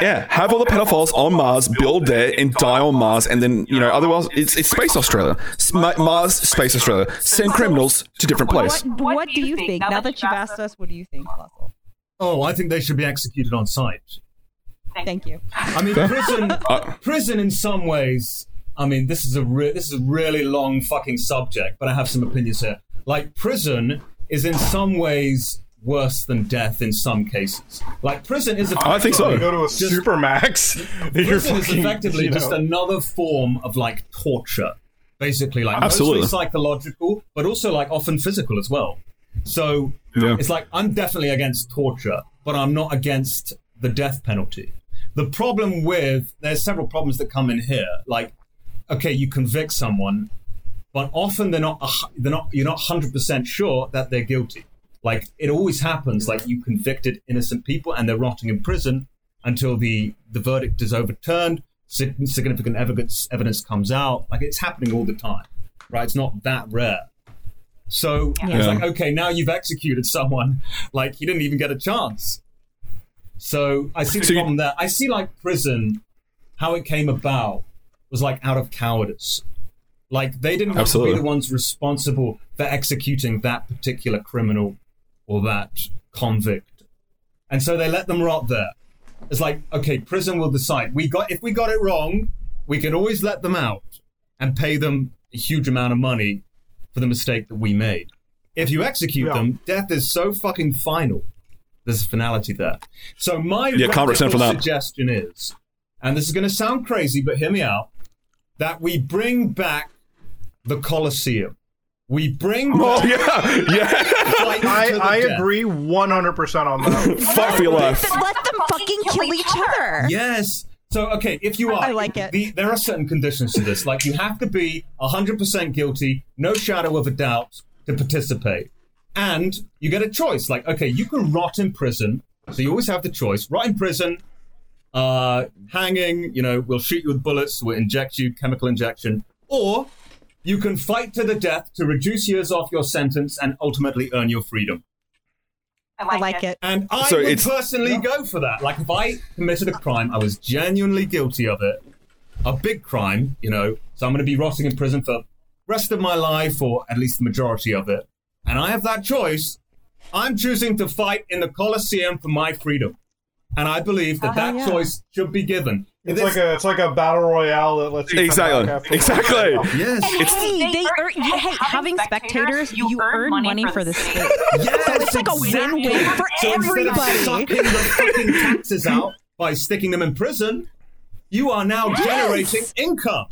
Yeah, have all the pedophiles on Mars, build there, and die on Mars, and then you know, otherwise it's it's Space Australia, Sm- Mars, Space Australia. Send criminals to different place. What, what do you think? Now that you've asked us, what do you think, Russell? Oh, I think they should be executed on site. Thank you. I mean, prison. Uh, prison, in some ways. I mean, this is a re- this is a really long fucking subject, but I have some opinions here. Like, prison is in some ways worse than death in some cases. Like, prison is. I think so. You go to a Just- supermax. you're Prison is effectively you know, just another form of like torture. basically, like Absolutely. mostly psychological, but also like often physical as well. So Yeah. it's like I'm definitely against torture, but I'm not against the death penalty. The problem with there's several problems that come in here. Like, okay, you convict someone, but often they're not they're not you're not hundred percent sure that they're guilty. Like it always happens. Like you convicted innocent people and they're rotting in prison until the the verdict is overturned. Significant evidence evidence comes out. Like it's happening all the time, right? It's not that rare. So it's like, okay, now you've executed someone. Like he didn't even get a chance. So I see the So you- problem there. I see like prison, how it came about was like out of cowardice. Like they didn't want Absolutely. to be the ones responsible for executing that particular criminal or that convict, and so they let them rot there. It's like, okay, prison will decide. We got if we got it wrong, we can always let them out and pay them a huge amount of money for the mistake that we made. If you execute Yeah. them, death is so fucking final. There's a finality there. So my Yeah, can't return from that. suggestion is, and this is going to sound crazy, but hear me out, that we bring back the Colosseum. We bring Oh back yeah, yeah. I, I death. agree 100% on that. Fight for your life. Then let them fucking kill each other. Yes. So okay, if you are, I like it. The, there are certain conditions to this. Like you have to be hundred percent guilty, no shadow of a doubt, to participate, and you get a choice. Like okay, you can rot in prison, so you always have the choice: rot in prison, uh, hanging. You know, we'll shoot you with bullets, we'll inject you, chemical injection, or you can fight to the death to reduce years off your sentence and ultimately earn your freedom. I like it. And I So would it's- personally go for that. Like, if I committed a crime, I was genuinely guilty of it, a big crime, you know, so I'm going to be rotting in prison for rest of my life, or at least the majority of it, and I have that choice. I'm choosing to fight in the Colosseum for my freedom, and I believe that Oh, that yeah. choice should be given. It's This- like a it's like a battle royale that lets you come Exactly. back after- Exactly. yes, hey, they they earn- earn, hey, having spectators, you, earn earn money, for the state. yes, So it's like a exactly. win-win for so Instead of everybody. sucking the fucking taxes out by sticking them in prison, you are now generating income.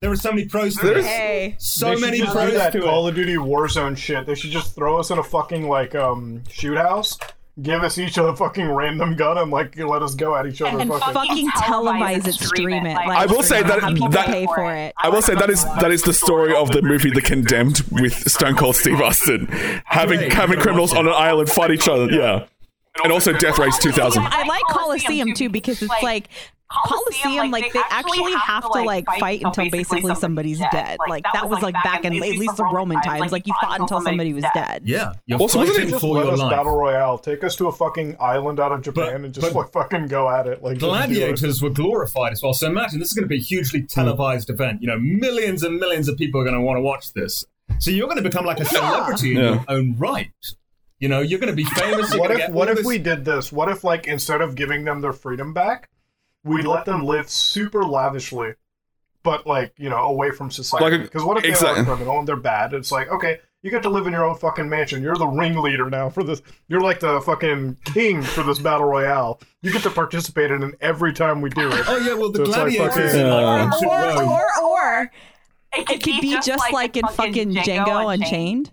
There are so many pros to this. Hey, So they many just pros do that to Call it. of Duty Warzone shit. They should just throw us in a fucking like um shoot house, give us each other a fucking random gun, and like let us go at each other. and fucking. fucking televise it, stream it. Like, I will say that- have people that- pay for it. I will say that is that is the story of the movie The Condemned with Stone Cold Steve Austin having Great. having criminals on an island fight each other. Yeah, and also Death Race 2000. I like Coliseum too because it's like Coliseum, like they actually have to like fight until basically somebody's dead. Like that was like back in at least the Roman times. Like you fought until somebody was dead. Yeah, you're Also, wasn't fighting it just for let your us life. battle royale. Take us to a fucking island out of Japan But- and just but- like fucking go at it. Like just do it. Gladiators were glorified as well. So imagine this is going to be a hugely hmm. televised event. You know, millions and millions of people are going to want to watch this. So you're going to become like a celebrity in your own right. You know, you're going to be famous. What if what if we did this? What if like instead of giving them their freedom back, we let them live super lavishly, but like you know away from society? Like Because what if they exactly. are a criminal and they're bad? It's like okay, you get to live in your own fucking mansion. You're the ringleader now for this. You're like the fucking king for this battle royale. You get to participate in it every time we do it. Oh yeah, well the So it's like fucking- in like Yeah. ancient Or, or, or It it could be just like in fucking Django Unchained,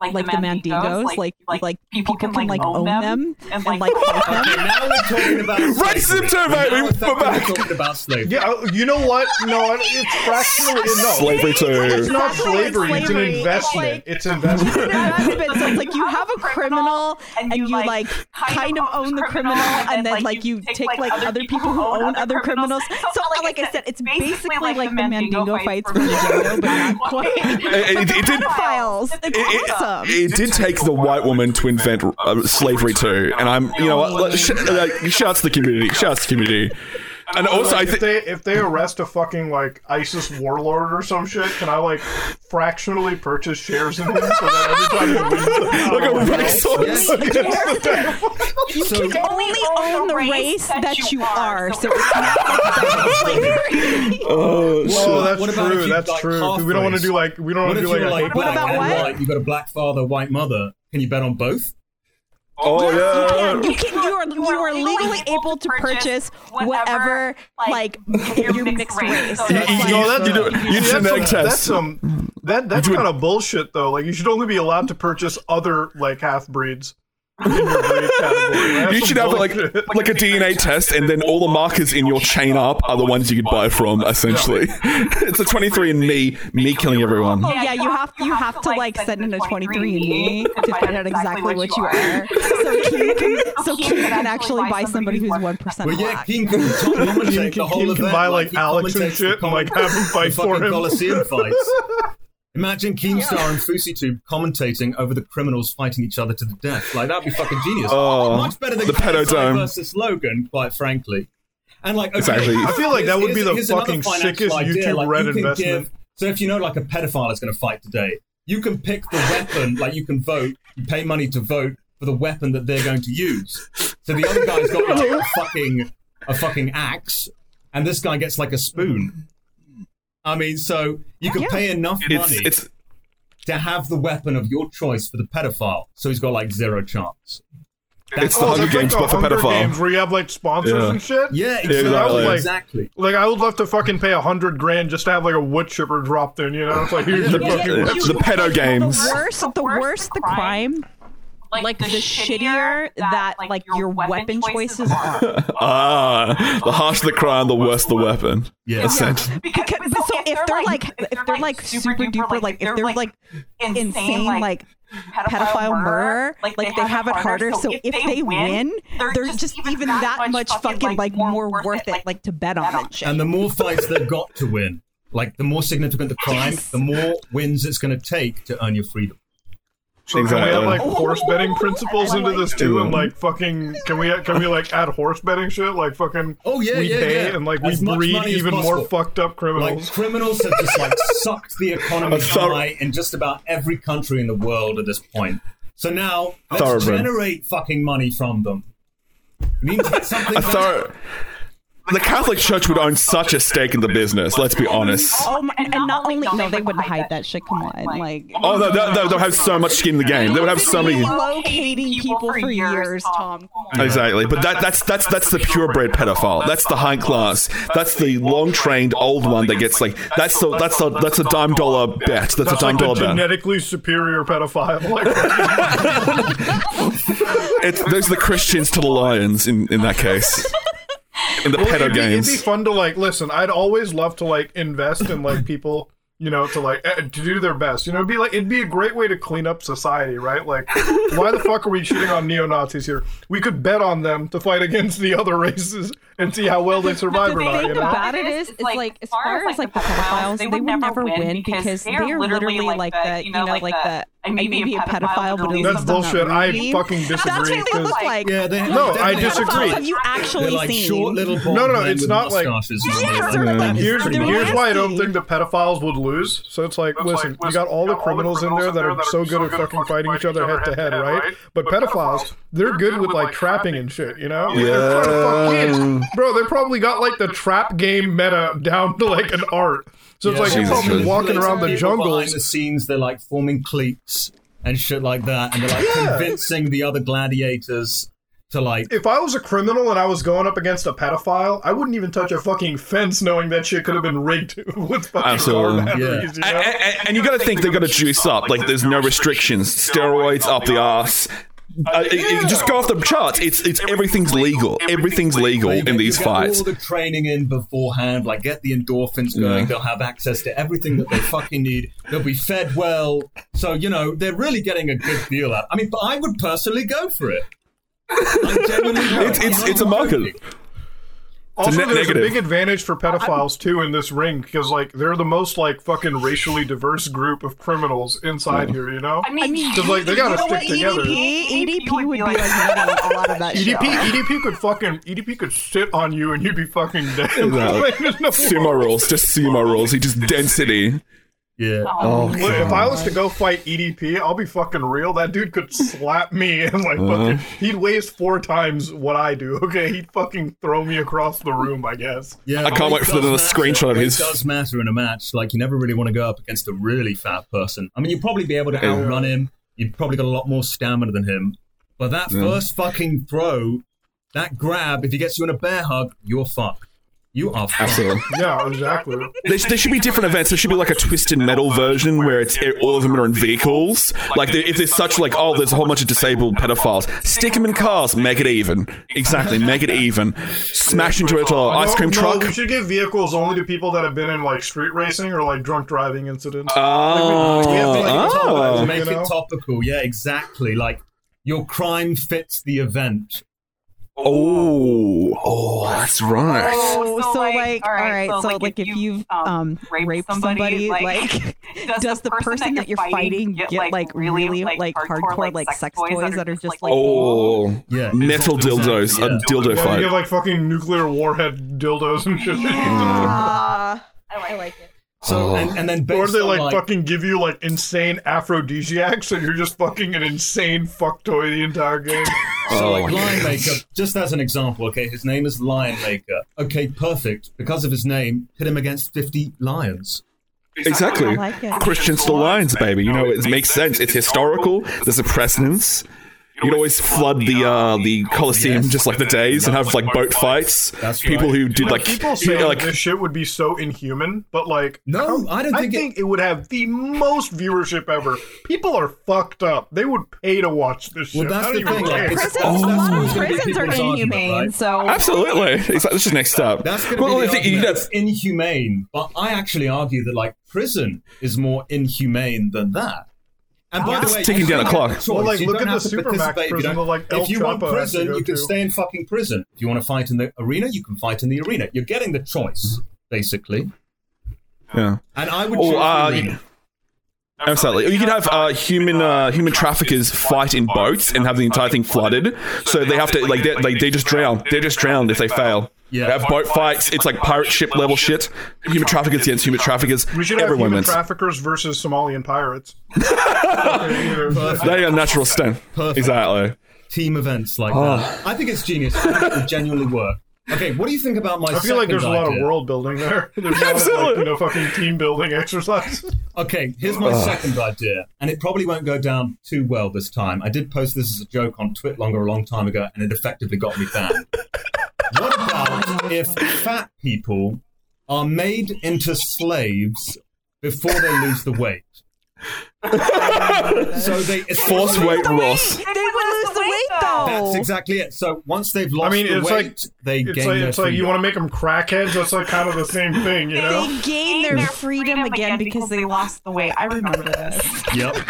like the mandingos, like like people can like own them and like fight Okay, them. now we're talking about Racism slavery. too, we're We're talking- back. talking about slavery. Yeah, uh, you know what? No, it's fractionally no. Slavery It's not slavery. It's an slavery. It's investment. like- It's investment. That has so it's like you have a criminal and you like kind of own the criminal and then like you take like other people who own other criminals. So like I said, it's basically like the Mandingo fights from Django, but not quite. It, it- it did. Pedophiles. It, did take the white woman to invent uh, slavery too, and I'm, you know, what? sh- uh, shouts to the community, shouts to the community, and also I if think they if they arrest a fucking like ISIS warlord or some shit, can I like fractionally purchase shares in him so that every time he wins like a royale racehorse. against the You So- can only own the race that you are, so it's not Oh, Oh, shit. that's What about if true. That's like, true. 'Cause we don't want to do like we don't want to do like, like a, What about what? white? You got a black father, white mother. Can you bet on both? Oh You yeah. can. You can. You are. You are legally able to purchase whatever, like your mixed race. So You, that's you, like- you, you, do, uh, you See, that's genetic some, That's some that that's kind of bullshit though. Like you should only be allowed to purchase other like half breeds in your breed category. That's You should have like like a DNA test, and then all the markers in your chain up are the ones you could buy from. Essentially, it's a 23 and me, me killing everyone. Oh yeah, you have you have to like send in a 23andMe to find out exactly what you are. So Keem can so Keem can actually buy somebody who's one percent Well, yeah, black. Keem can commentate the whole event. can buy, like, Alex and shit the and, like, have him the fight for him. Coliseum fights. Imagine Keemstar and FouseyTube commentating over the criminals fighting each other to the death. Like that'd be fucking genius. Oh, Much better than the KSI pedodome. versus Logan, quite frankly. And like, okay, Exactly. I feel like that would be the fucking sickest idea. YouTube Like, Red you can investment. give- so if you know like a pedophile is going to fight today, you can pick the weapon. Like you can vote. You pay money to vote for the weapon that they're going to use. So the other guy's got like a fucking a fucking axe, and this guy gets like a spoon. I mean, so you can Yeah. pay enough It's money it's to have the weapon of your choice for the pedophile, so he's got like zero chance. it's the Oh, Hunger that's like the but for Hunger pedophile. Games where you have like sponsors Yeah. and shit. Yeah, exactly. exactly. Like- exactly. Like I would love to fucking pay a hundred grand just to have like a wood chipper dropped in. You know, it's like here's your Yeah, yeah, fucking. yeah. weapon. the pedo games. The worse, the worse the crime, like the shittier that like your weapon choices are. Ah, the harsher the crime, the worse the weapon. Yeah. Essentially. Because, so if they're like if they're like super duper like if they're like insane like pedophile murder like like, they have it harder so if they win they're just even that much fucking like more worth it like to bet on and shit And the more fights they've got to win, like the more significant the crime, Yes. the more wins it's going to take to earn your freedom. So can we have Exactly. like horse betting principles into this too, and like fucking can we can we like add horse betting shit like fucking Oh, yeah, we yeah, pay yeah. and like As we much breed even more fucked up criminals. Like criminals. criminals have just like sucked the economy dry in just about every country in the world at this point. So now let's generate fucking money from them. We need to get something. A. The Catholic Church would own such a stake in the business. Let's be oh, honest. oh my, and, not only no they wouldn't hide that shit come on like Oh, no, they, they, they'll have so much skin in the game. They would have so many. locating people for years tom Exactly, but that, that's that's that's the purebred pedophile. That's the high class. That's the long trained old one that gets like that's the that's the that's a dime dollar bet. That's, a That's dime like the dollar bet. genetically superior pedophile. Like, It's there's the Christians to the lions in in that case. In the Well, pedo it'd be, it'd be fun to like listen. I'd always love to like invest in like people, you know, to like eh, to do their best. You know, it'd be like it'd be a great way to clean up society, right? Like, why the fuck are we shitting on neo Nazis here? We could bet on them to fight against the other races and see how well they survive the or not. thing You know? about it is, it's like as far as like the pedophiles, they would never win because they're literally like the, you know, like the. I may be a pedophile, but That's bullshit. I rude. fucking That's disagree. what they look 'cause- like. Yeah, they No, I definitely- disagree. Have you actually like seen? short little bald No, no, it's not like- mustaches. Yeah, sort of like- Here's, here's why I don't think the pedophiles would lose. So it's like, listen, you got all the criminals in there that are so good at fucking fighting each other head to head, right? But pedophiles, they're good with like trapping and shit, you know? They're trying to fuck kids. Bro, they probably got like the trap game meta down to like an art. So it's like they're probably walking around the People Behind jungles. the scenes, they're like forming cliques and shit like that, and they're like Yeah. convincing the other gladiators to like. If I was a criminal and I was going up against a pedophile, I wouldn't even touch a fucking fence knowing that shit could have been rigged with fucking Absolutely. car batteries, you know? And, and- and you got to think they're going to juice up. Like there's no restrictions. Steroids up the ass. Uh, it- just go off the charts. It's it's everything's legal. Everything's legal in these fights. all the training in beforehand, like get the endorphins going. Yeah. They'll have access to everything that they fucking need. They'll be fed well. So you know they're really getting a good deal out. I mean, but I would personally go for it. I genuinely. It's it's it's a market. Joking. Also, net there's negative. a big advantage for pedophiles too in this ring because like they're the most like fucking racially diverse group of criminals inside here. You know, I mean, 'Cause, like, they gotta you know stick what, together. EDP, EDP would be like winning a lot of that shit. EDP EDP could fucking EDP could sit on you and you'd be fucking dead. Exactly. Like, there's no Sumo rules, just sumo rules. He just density. Yeah. Oh, Look, if I was to go fight EDP, I'll be fucking real. That dude could slap me and like Uh-huh. fucking. He'd waste four times what I do. Okay, he'd fucking throw me across the room. I guess. Yeah, I can't wait for the- does screenshot of his- It does matter in a match. Like you never really want to go up against a really fat person. I mean, you'd probably be able to outrun him. You've probably got a lot more stamina than him. But that Yeah. first fucking throw, that grab, if he gets you in a bear hug, you're fucked. You are fucked. Absolutely. Yeah, exactly. There, there should be different events. There should be like a twisted metal version where it's all of them are in vehicles. Like there- if there's such like oh, there's a whole bunch of disabled pedophiles, stick them in cars, make it even. Exactly, make it even. Smash into a ice cream truck. No, we should give vehicles only to people that have been in like street racing or like drunk driving incidents. Oh, We have to ah. make, topical, oh. make it topical. Yeah, exactly. Like your crime fits the event. Oh, oh, that's right. Oh, so, so, like, like, all all right, right, so, so, like, like, if if you've, you've um, um raped raped somebody, somebody, like, like, does the person that you're fighting get like really like hardcore like sex toys that are just like Oh, Yeah, metal dildos, Yeah. a dildo Yeah, you fight. have like fucking nuclear warhead dildos and shit. Yeah. I like it. So Oh. and, and then based Or they on, like, like fucking give you like insane aphrodisiacs so you're just fucking an insane fuck toy the entire game. So, like, Oh, Lion Maker, just as an example, okay, his name is Lion Maker. Okay, perfect. Because of his name, hit him against 50 lions. Exactly. I like it. Christians lions, baby. You know, it makes sense. It's historical. There's a precedence. You'd always flood the uh, the Colosseum just like the days and have like boat fights. That's People right. who did like People you say know, like this shit would be so inhuman, but like No, I don't I think, think it... would have the most viewership ever. People are fucked up. They would pay to watch this shit. Well, that's I the don't even thing, like, Prisons, Oh. a lot of That's gonna be prisons are inhumane, right? so absolutely. It's like, that's just next step. That's going to well, be the think you argument. know, inhumane, but I actually argue that like prison is more inhumane than that. And by That's the way, taking you down don't a clock. have a choice. Well, like, You look at the Supermax participate if you prison like, El If you want Chapo has prison, you can to. stay in fucking prison. If you want to fight in the arena, you can fight in the arena. You're getting the choice, basically. yeah. And I would choose uh, the arena. Absolutely. You can have uh, human uh, human traffickers fight in boats and have the entire thing flooded. So they have to like they like they just drown. They're just drowned if they fail. Yeah. Have boat fights. It's like pirate ship level shit. Human traffickers against human traffickers. We should have Everyone human wins. traffickers versus Somalian pirates. They are natural strength. Perfect. Exactly. team events like Oh. that. I think it's genius. I think it would genuinely work. Okay, what do you think about my? I feel like there's a lot of world building there. There's a lot of like, you know, fucking team building exercise. Okay, here's my ah. second idea, and it probably won't go down too well this time. I did post this as a joke on Twitter longer a long time ago, and it effectively got me banned. What about if fat people are made into slaves before they lose the weight? so they force weight loss. they would lose the weight though. That's exactly it. So once they've lost I mean, the it's weight, like- they It's gain like their it's like you want to make them crackheads. That's like kind of the same thing, you know. They gain their freedom again because they lost the weight. I remember this. Yep.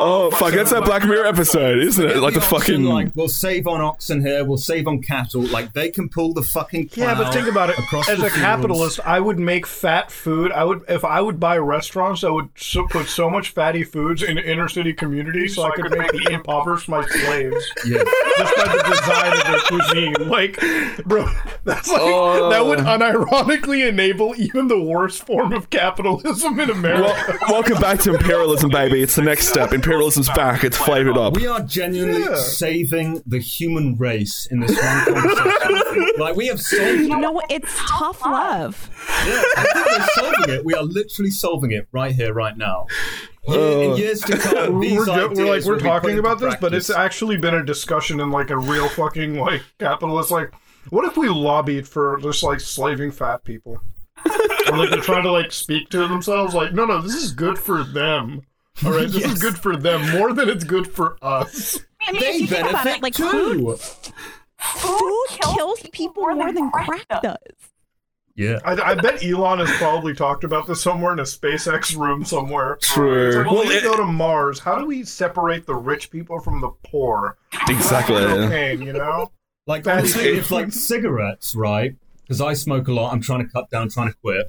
Oh, oh fuck! That's that Black Mirror episode, isn't it? Like the option, fucking. like we'll save on oxen here, we'll save on cattle. Like they can pull the fucking Yeah, but think about it. across As a fields. capitalist, I would make fat food. I would if I would buy restaurants. I would so, put so much fatty foods in inner city communities, so I could make the impoverished my slaves Yeah. just by the design of their cuisine. Like, bro, that's like Oh. that would unironically enable even the worst form of capitalism in America. Well, welcome back to imperialism, baby. It's the next step. Imperialism's back. It's flavored up. We are genuinely Yeah. saving the human race in this one conversation. like we have solved You know what? It's tough love. Yeah, I think we're solving it. We are literally solving it right here, right now. Uh, Year- in years to come, these we're, ju- we're like we're will be put talking about this, but it's actually been a discussion in like a real fucking like capitalist. Like, what if we lobbied for just like slaving fat people? and like they're trying to like speak to themselves. Like, no, no, this is good for them. All right, this Yes. is good for them more than it's good for us. I mean, they if you think about benefit it, like too. food, food kills people more than crack does. Yeah. I, I bet Elon has probably talked about this somewhere in a SpaceX room somewhere. True. like, well, Well, we go to Mars. How do we separate the rich people from the poor? exactly. Cocaine, you know. Like That's honestly, it. like cigarettes, right? Because I smoke a lot, I'm trying to cut down, trying to quit.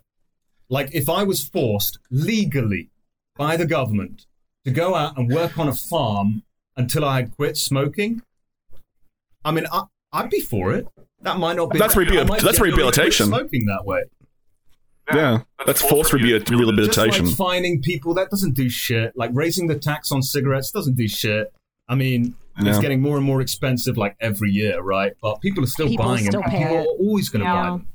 Like if I was forced legally by the government to go out and work on a farm until I had quit smoking, I mean, I, I'd be for it. That might not be. That's rehabil- that's rehabilitation. Smoking that way. Yeah, that's forced rehabil- Just rehabilitation. like fining people, that doesn't do shit. Like raising the tax on cigarettes doesn't do shit. I mean, it's getting more and more expensive like every year, right? But people are still People buying still them. pay People it. are always going to Yeah. buy them.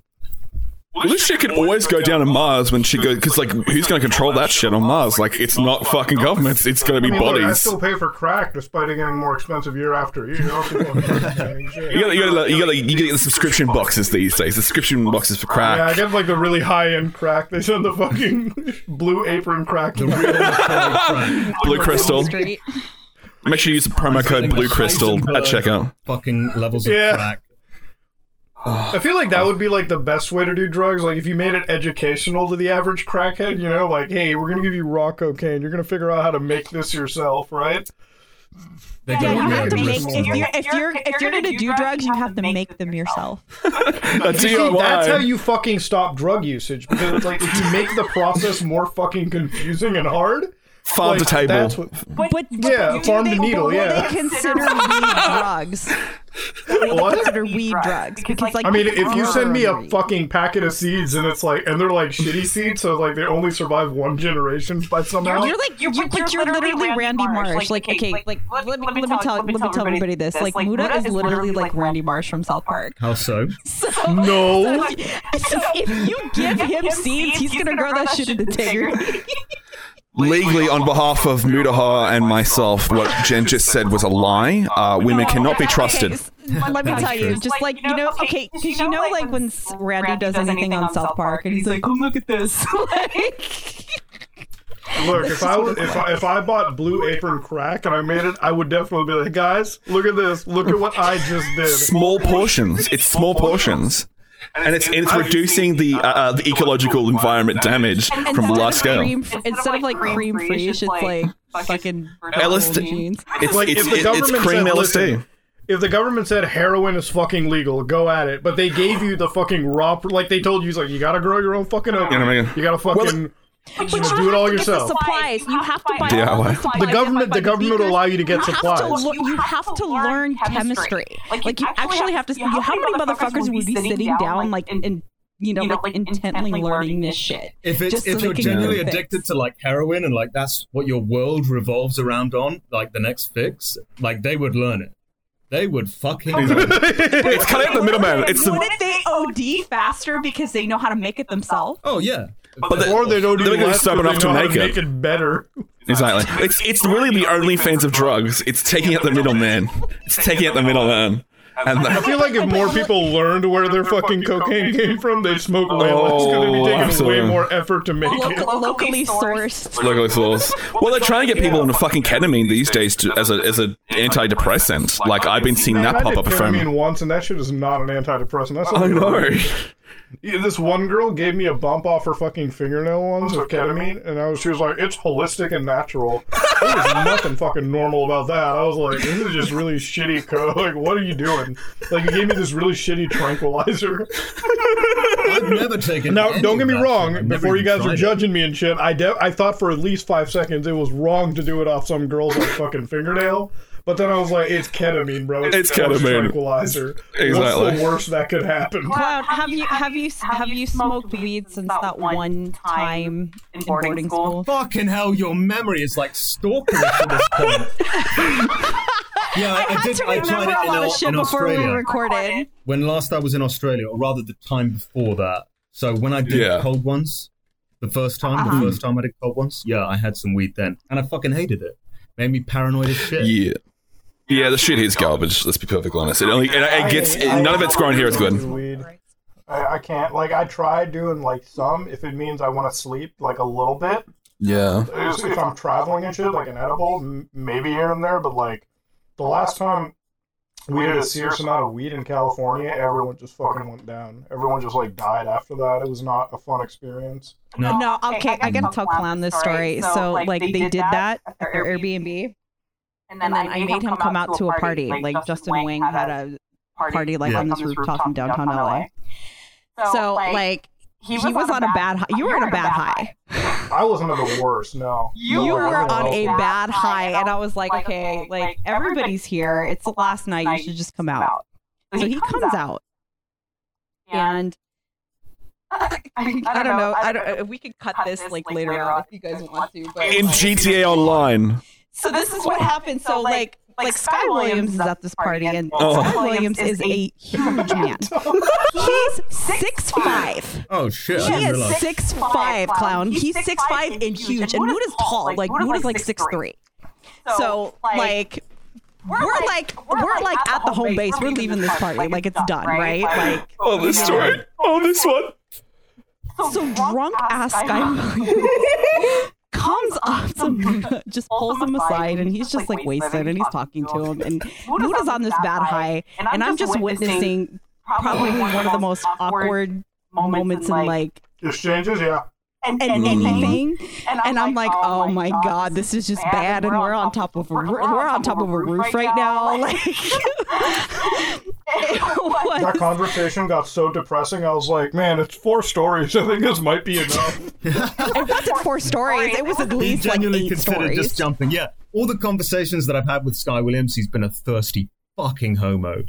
Well, this shit can always go down to Mars when she goes, because like, who's going to control that shit on Mars? Like, it's not fucking governments; it's going to I be mean, look, I bodies. still pay for crack despite it getting more expensive year after year. You gotta, you gotta, you gotta, you get the subscription boxes these days. The subscription boxes for crack. Yeah, I get like the really high end crack. They send the fucking blue apron crack. The real. Blue Crystal. Make sure you use the promo code Blue Crystal at checkout. Fucking levels of Yeah. crack. I feel like that would be like the best way to do drugs. Like if you made it educational to the average crackhead, you know, like, hey, we're gonna give you raw cocaine. You're gonna figure out how to make this yourself, right? They Yeah, you have to make if you're if you're if you're gonna do drugs, you have to make them yourself. That's See, that's how you fucking stop drug usage because it's like if you make the process more fucking confusing and hard, farm to table. What, But, but Yeah, do farm to needle, yeah. they consider weed drugs? Will they What? consider weed drugs? Because like I mean, if you send me a fucking packet of seeds and it's like, and they're like shitty seeds, so like they only survive one generation by somehow. You're like, you're, but you're literally Randy Marsh. Like, okay, like, let me let me tell let me tell everybody this. Like, Muda is literally like Randy Marsh from South Park. How so? So, no, so if you give him seeds, he's gonna grow that shit into integrity. Legally, on behalf of Mutahar and myself, what Jen just said was a lie. Uh, women cannot be trusted. Okay, let me tell you, just like you know, okay, because you know, like when Randy does anything on South Park, and he's like, "Come look at this," like, look, if I was, if I, if I bought Blue Apron crack and I made it, I would definitely be like, guys, look at this, look at what I just did. Small portions. It's small portions. And it's it's reducing the uh, uh, the ecological environment damage from instead large scale. cream, instead of like cream free, it's like fucking LSD. It's Like, it's, if the it's government cream said, LSD. If the government said heroin is fucking legal, go at it. But they gave you the fucking raw, like they told you, it's like you gotta grow your own fucking opium. You know what I mean? You gotta fucking. But You you do it have all to yourself. The supplies. You have to buy DIY. all the supplies. The government, the government will allow you to get you supplies. Have to, lo- you have to learn chemistry. Like you actually have to. You, how many motherfuckers would be sitting down, like, and you know, like intently learning this shit? If it's Just so you're can genuinely get a fix. addicted to like heroin and like that's what your world revolves around on, like the next fix, like they would learn it. They would fucking learn it. It's cutting out the middleman. It's the Wouldn't they OD faster because they know how to make it themselves? Oh yeah. But the- or they don't they're even gonna stop because enough to make it. make it better. Exactly. It's it's really the only fans of drugs. It's taking out the middleman. It's taking out the middleman. And I feel like if more people learned where their fucking cocaine came from, they'd smoke way less because they'd be Oh, taking absolutely. way more effort to make it. Local, locally sourced. locally sourced. Well, they're trying to get people into fucking ketamine these days to, as a as a antidepressant. Like I've been seeing that pop up a fair ketamine amount. once, and that shit is not an antidepressant. That's I something know. Yeah, This one girl gave me a bump off her fucking fingernail once with ketamine, and I was, she was like, "It's holistic and natural." There was nothing fucking normal about that. I was like, "This is just really shitty code. Like, what are you doing?" Like, you gave me this really shitty tranquilizer. I've never taken. Now, don't get me wrong. Before you guys are tried it. judging me and shit, I de- I thought for at least five seconds it was wrong to do it off some girl's like fucking fingernail. But then I was like, it's ketamine, bro. It's just ketamine. tranquilizer. Exactly. What's the worst that could happen? Cloud, have you have you have you smoked weed since that one time in boarding school? Fucking hell, your memory is like stalkerish at this point. yeah, I, I I did. had to I tried remember it a lot of shit before we recorded. when last I was in Australia, or rather the time before that. So when I did Yeah. cold ones, the first time, Uh-huh. the first time I did cold ones, yeah, I had some weed then, and I fucking hated it. Made me paranoid as shit. Yeah. Yeah, the shit is garbage. Let's be perfectly honest. It only it, it gets it, none of it's grown here is good. Weed. I, I can't. Like, I tried doing like some if it means I want to sleep like a little bit. Yeah. If if I'm traveling and shit, like an edible, m- maybe here and there. But like the last time we did a serious amount of weed in California, everyone just fucking went down. Everyone just like died after that. It was not a fun experience. No, No, okay, I gotta tell Clown this story. So, like, they did that at their Airbnb, and then I made him come out to a party. Like, Justin Wang had a party, like, Yeah. on this rooftop in downtown LA. So, like, he was on a bad high. You were on a bad high. I wasn't at the worst. No, You No, were on a bad high, and I was like, okay, like, everybody's here. It's the last night. You should just come out. So he comes out, and I, I don't know. I don't. If we could cut this like later on if you guys want to. But In GTA Online. So this is what happened. So like like Sky Williams is at this party, and Oh. Sky Williams is a huge man. He's six five. Oh shit! I He is six five, clown. He's six five and huge, and Muda's tall. Like Muda's like six three. So like. We're like we're like at the home base. We're leaving this party. Like it's done, right? Like Oh, this story. Oh, this one. so drunk ass Sky Williams comes up to Muda, just pulls him aside, and he's just like wasted, and he's talking to him, and Muda's on this bad high, and I'm just witnessing probably one of the most awkward moments in like Exchanges, yeah. And mm-hmm. anything. And I'm like, oh, oh my god, this is just bad, and we're on top of a we're on top of a roof right now. Like, it was- That conversation got so depressing. I was like, man, it's four stories. I think this might be enough. it wasn't four stories. It was at He least like genuinely eight considered stories. just jumping. Yeah, all the conversations that I've had with Sky Williams, he's been a thirsty fucking homo.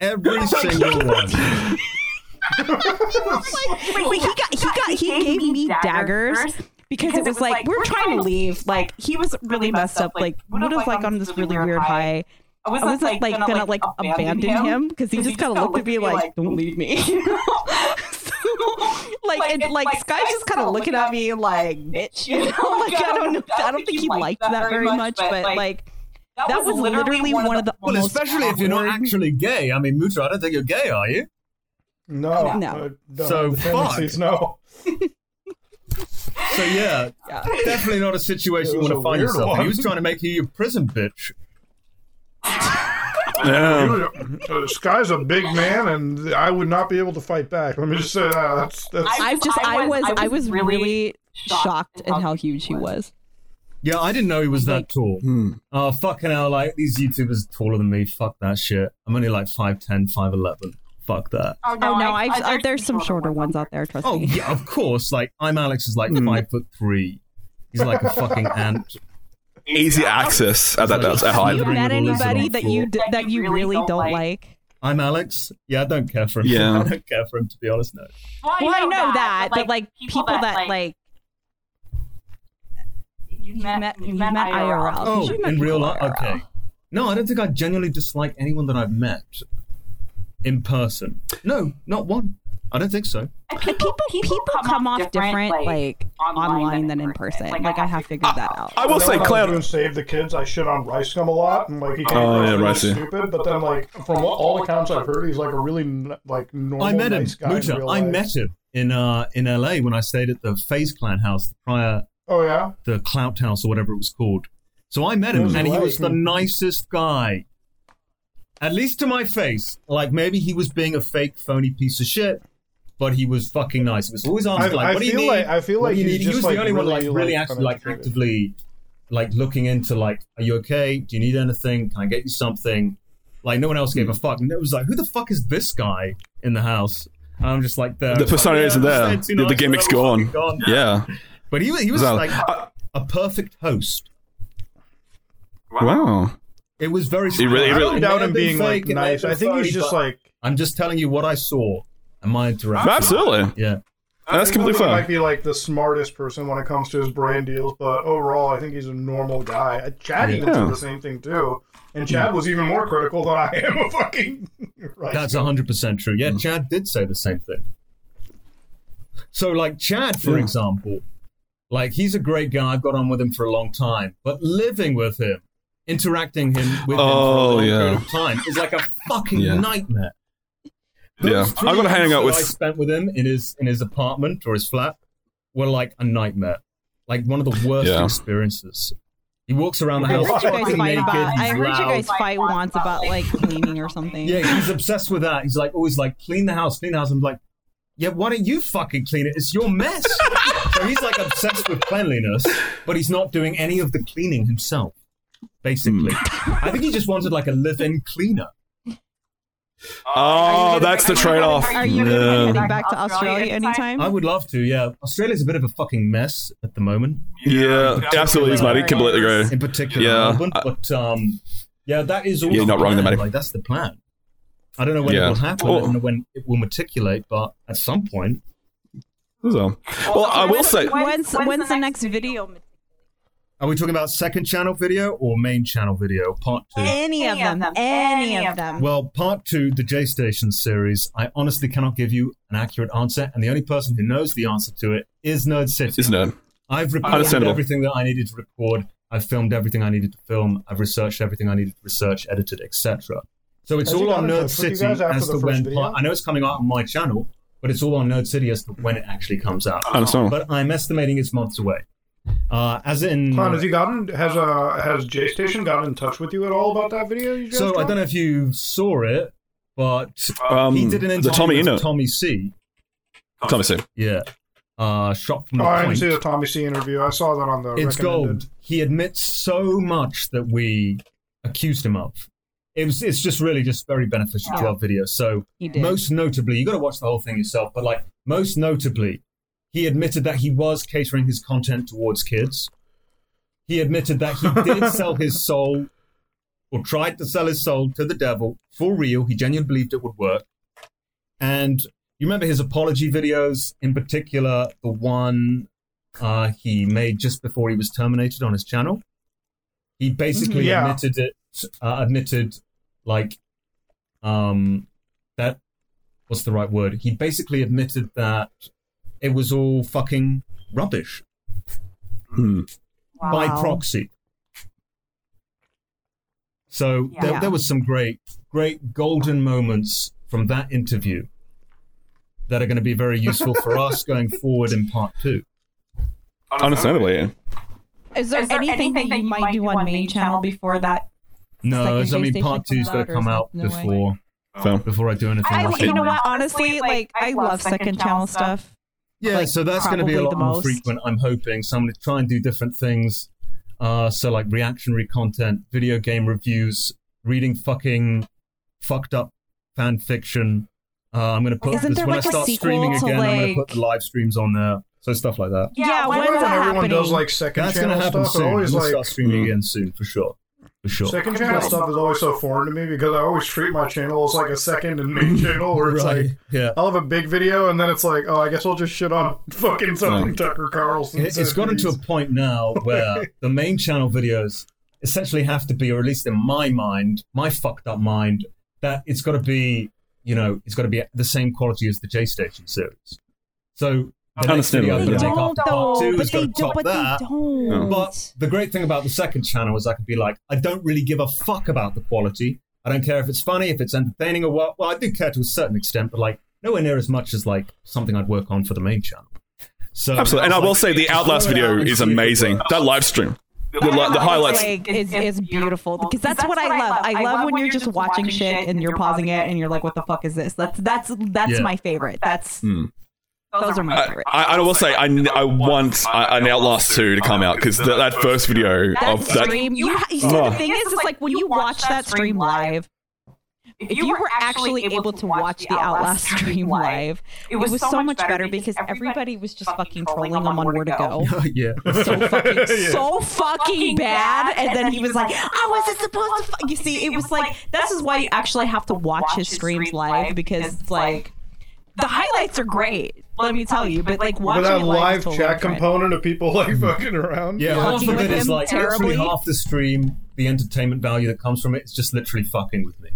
Every oh single one. Wait, wait, he got he got he gave me daggers because it was like we're trying to leave. Like he was really messed up. Like Muda's like on this really weird high. Oh, I wasn't like gonna like abandon him because he just kind of looked at me like, "Don't leave me." like and like Sky's just kind of looking at me like, "Bitch," you know. Like I don't know. I don't think he liked that very much, but like that was literally one of the Well, most especially if you're not actually gay. I mean, Mutra, I don't think you're gay, are you? No. No. I don't So, have the tendencies, no. So yeah, Yeah. definitely not a situation you want to find yourself. in. He was trying to make you a prison bitch. Yeah. Uh, Sky's a big man, and I would not be able to fight back. Let me just say that. That's, that's, I just I was I was really shocked at how huge he was. Yeah, I didn't know he was that tall. Hmm. Oh, fucking hell, like, these YouTubers taller than me. Fuck that shit. I'm only like 5'10", 5'11". Fuck that. Oh no, I've, uh, there's some shorter ones out there. Trust Oh, me. yeah, of course. Like, I'm Alex is like Hmm. five foot three. He's like a fucking ant. Easy access at that, that Have height. you met anybody that you d- that you really don't like? I'm Alex. Yeah, I don't care for him. Yeah. I don't care for him, to be honest, no. Well, I know that, but like people that like you've met you've met IRL. Oh, You've met in real life? Okay. No, I don't think I genuinely dislike anyone that I've met in person. No, not one. I don't think so. People people come off different like online than in person. Like I have figured that out. I will say, when I was Cloud. doing Save the Kids, I shit on Rice Gum a lot, and like he came Oh, across yeah, really stupid. But then, like from what, all accounts I've heard, he's like a really like normal, I met him, nice guy. in Mucha. I met him in uh in LA when I stayed at the FaZe Clan house, the prior Oh yeah, the Clout House or whatever it was called. So I met him, What was he and he was the nicest guy. At least to my face. Like maybe he was being a fake, phony piece of shit, but he was fucking nice. It was always I, asking like, I "What do you need?" like I feel like he's just he was like the only one like really, really like, actually like actively like looking into like, "Are you okay? Do you need anything? Can I get you something?" Like no one else gave a fuck. And it was like, "Who the fuck is this guy in the house?" And I'm just like, there. The persona Yeah, isn't there. saying too The- the nice, gimmick's whatever, gone. Yeah. But he was he was So, like uh, a perfect host. Wow. It was very. He really- he I really- don't I doubt him being like fake, it may nice. have I think he's phony, just like I'm just telling you what I saw and my interaction. Absolutely. Yeah. That's I completely think he might be like the smartest person when it comes to his brand deals, but overall, I think he's a normal guy. Uh, Chad even Yeah. said the same thing too, and Chad was even more critical than I am of fucking. Rice That's Gum. 100% true. Yeah, Chad did say the same thing. So, like, Chad, for Yeah. example, like, he's a great guy. I've got on with him for a long time. But living with him, interacting him with him for a Oh, long yeah. period of time is like a fucking Yeah. nightmare. Yeah. Those three I've got to hang out with. I spent with him in his in his apartment or his flat were like a nightmare. Like one of the worst Yeah. experiences. He walks around the I house heard you guys fucking fight naked. about. I he's heard you guys fight once about like cleaning or something. Yeah, he's obsessed with that. He's like always like clean the house, clean the house. I'm like, yeah, why don't you fucking clean it? It's your mess. so he's like obsessed with cleanliness, but he's not doing any of the cleaning himself. Basically, hmm. I think he just wanted like a live-in cleaner. Oh, that's the trade off. Are you gonna be Yeah. heading back to Australia anytime? I would love to. Yeah, Australia's a bit of a fucking mess at the moment, Yeah, absolutely, Matty. Completely agree. in particular Yeah, Melbourne. But um, yeah, that is also You're not the wrong there, Like that's the plan. I don't know when Yeah. it will happen. I Well- don't know when it will matriculate, but at some point, So, well, I will say, When's when's the next video? Are we talking about second channel video or main channel video? Part two. Any of them. Any of them. Well, part two, the J Station series, I honestly cannot give you an accurate answer, and the only person who knows the answer to it is Nerd City. Isn't it? I've recorded everything that I needed to record. I've filmed everything I needed to film. I've researched everything I needed to research, edited, etc. So it's Has all on Nerd touch with you City as to when. video? Part, I know it's coming out on my channel, but it's all on Nerd City as to when it actually comes out. Understandable. But I'm estimating it's months away. Uh, as in, Con, has he gotten has uh has J Station gotten in touch with you at all about that video? You just so I don't know if you saw it, but Um, he did an the interview Tommy with Tommy C. Tommy C. Yeah, uh, shot from the Oh, I didn't see the Tommy C interview. I saw that on the. It's gold. He admits so much that we accused him of. It was, it's just really just very beneficial to our video. So most notably, you got to watch the whole thing yourself. But like most notably, he admitted that he was catering his content towards kids. He admitted that he did sell his soul, or tried to sell his soul to the devil for real. He genuinely believed it would work. And you remember his apology videos, in particular, the one uh, he made just before he was terminated on his channel. He basically Yeah. admitted it, uh, admitted like, um, that what's the right word? He basically admitted that it was all fucking rubbish Hmm. by proxy. So there, Yeah. there was some great, great golden moments from that interview that are going to be very useful for us going forward in part two. Understandably, yeah. Is there, anything, that you might do on main channel before that? No, Second I mean J Station part two's comes going to come out that no way? before So, before I do anything I, else. you know what? Honestly, like I love second channel stuff. Yeah, like, so that's going to be a lot more most. frequent. I'm hoping. So I'm going to try and do different things. Uh, so like reactionary content, video game reviews, reading fucking fucked up fan fiction. Uh, I'm going to put Isn't this there when like I a start streaming to, again. I'm going to put the live streams on there. So stuff like that. Yeah, When, when's that everyone happening? does like second That's going to happen stuff, soon. it I'm always going to like start streaming Mm. again soon for sure. For sure. second channel stuff is always so foreign to me because I always treat my channel as like a second and main channel where it's Right. like yeah. I'll have a big video and then it's like, oh, I guess I'll just shit on fucking something Right. Tucker Carlson. It- It's gotten to a point now where the main channel videos essentially have to be, or at least in my mind, my fucked up mind, that it's got to be, you know, it's got to be the same quality as the J Station series. So the I'm Understandable, going to yeah. make don't part though, two but they going to don't. top But that. they don't. But the great thing about the second channel is I could be like, I don't really give a fuck about the quality. I don't care if it's funny, if it's entertaining or what. Well, I do care to a certain extent, but like nowhere near as much as like something I'd work on for the main channel. So Absolutely. And I will like, say the Outlast throw it out video is see if it amazing. works. That live stream. The, li- the highlights. like is, is beautiful because that's what I love. I love when you're just watching shit and you're pausing it and you're like, "What the fuck is this?" That's that's that's Yeah. my favorite. That's Hmm. Those are my uh, I, favorite. I, I will say I, I want I- an Outlast 2 to come out because that, that first video That of that stream, you, ha- you see, Oh. the thing is, is like when you watch that stream live. If you were actually able to watch the Outlast stream live, it was so much better because everybody was just fucking trolling him on where to go. yeah. so fucking Yeah. so fucking bad and then he was like i wasn't supposed to fu-. you see it was like this is why you actually have to watch his streams live because it's like the highlights are great let me tell you but like But watching that live live chat different. component of people like fucking around. Yeah, half of it is him like literally terribly. half the stream, the entertainment value that comes from it is just literally fucking with me.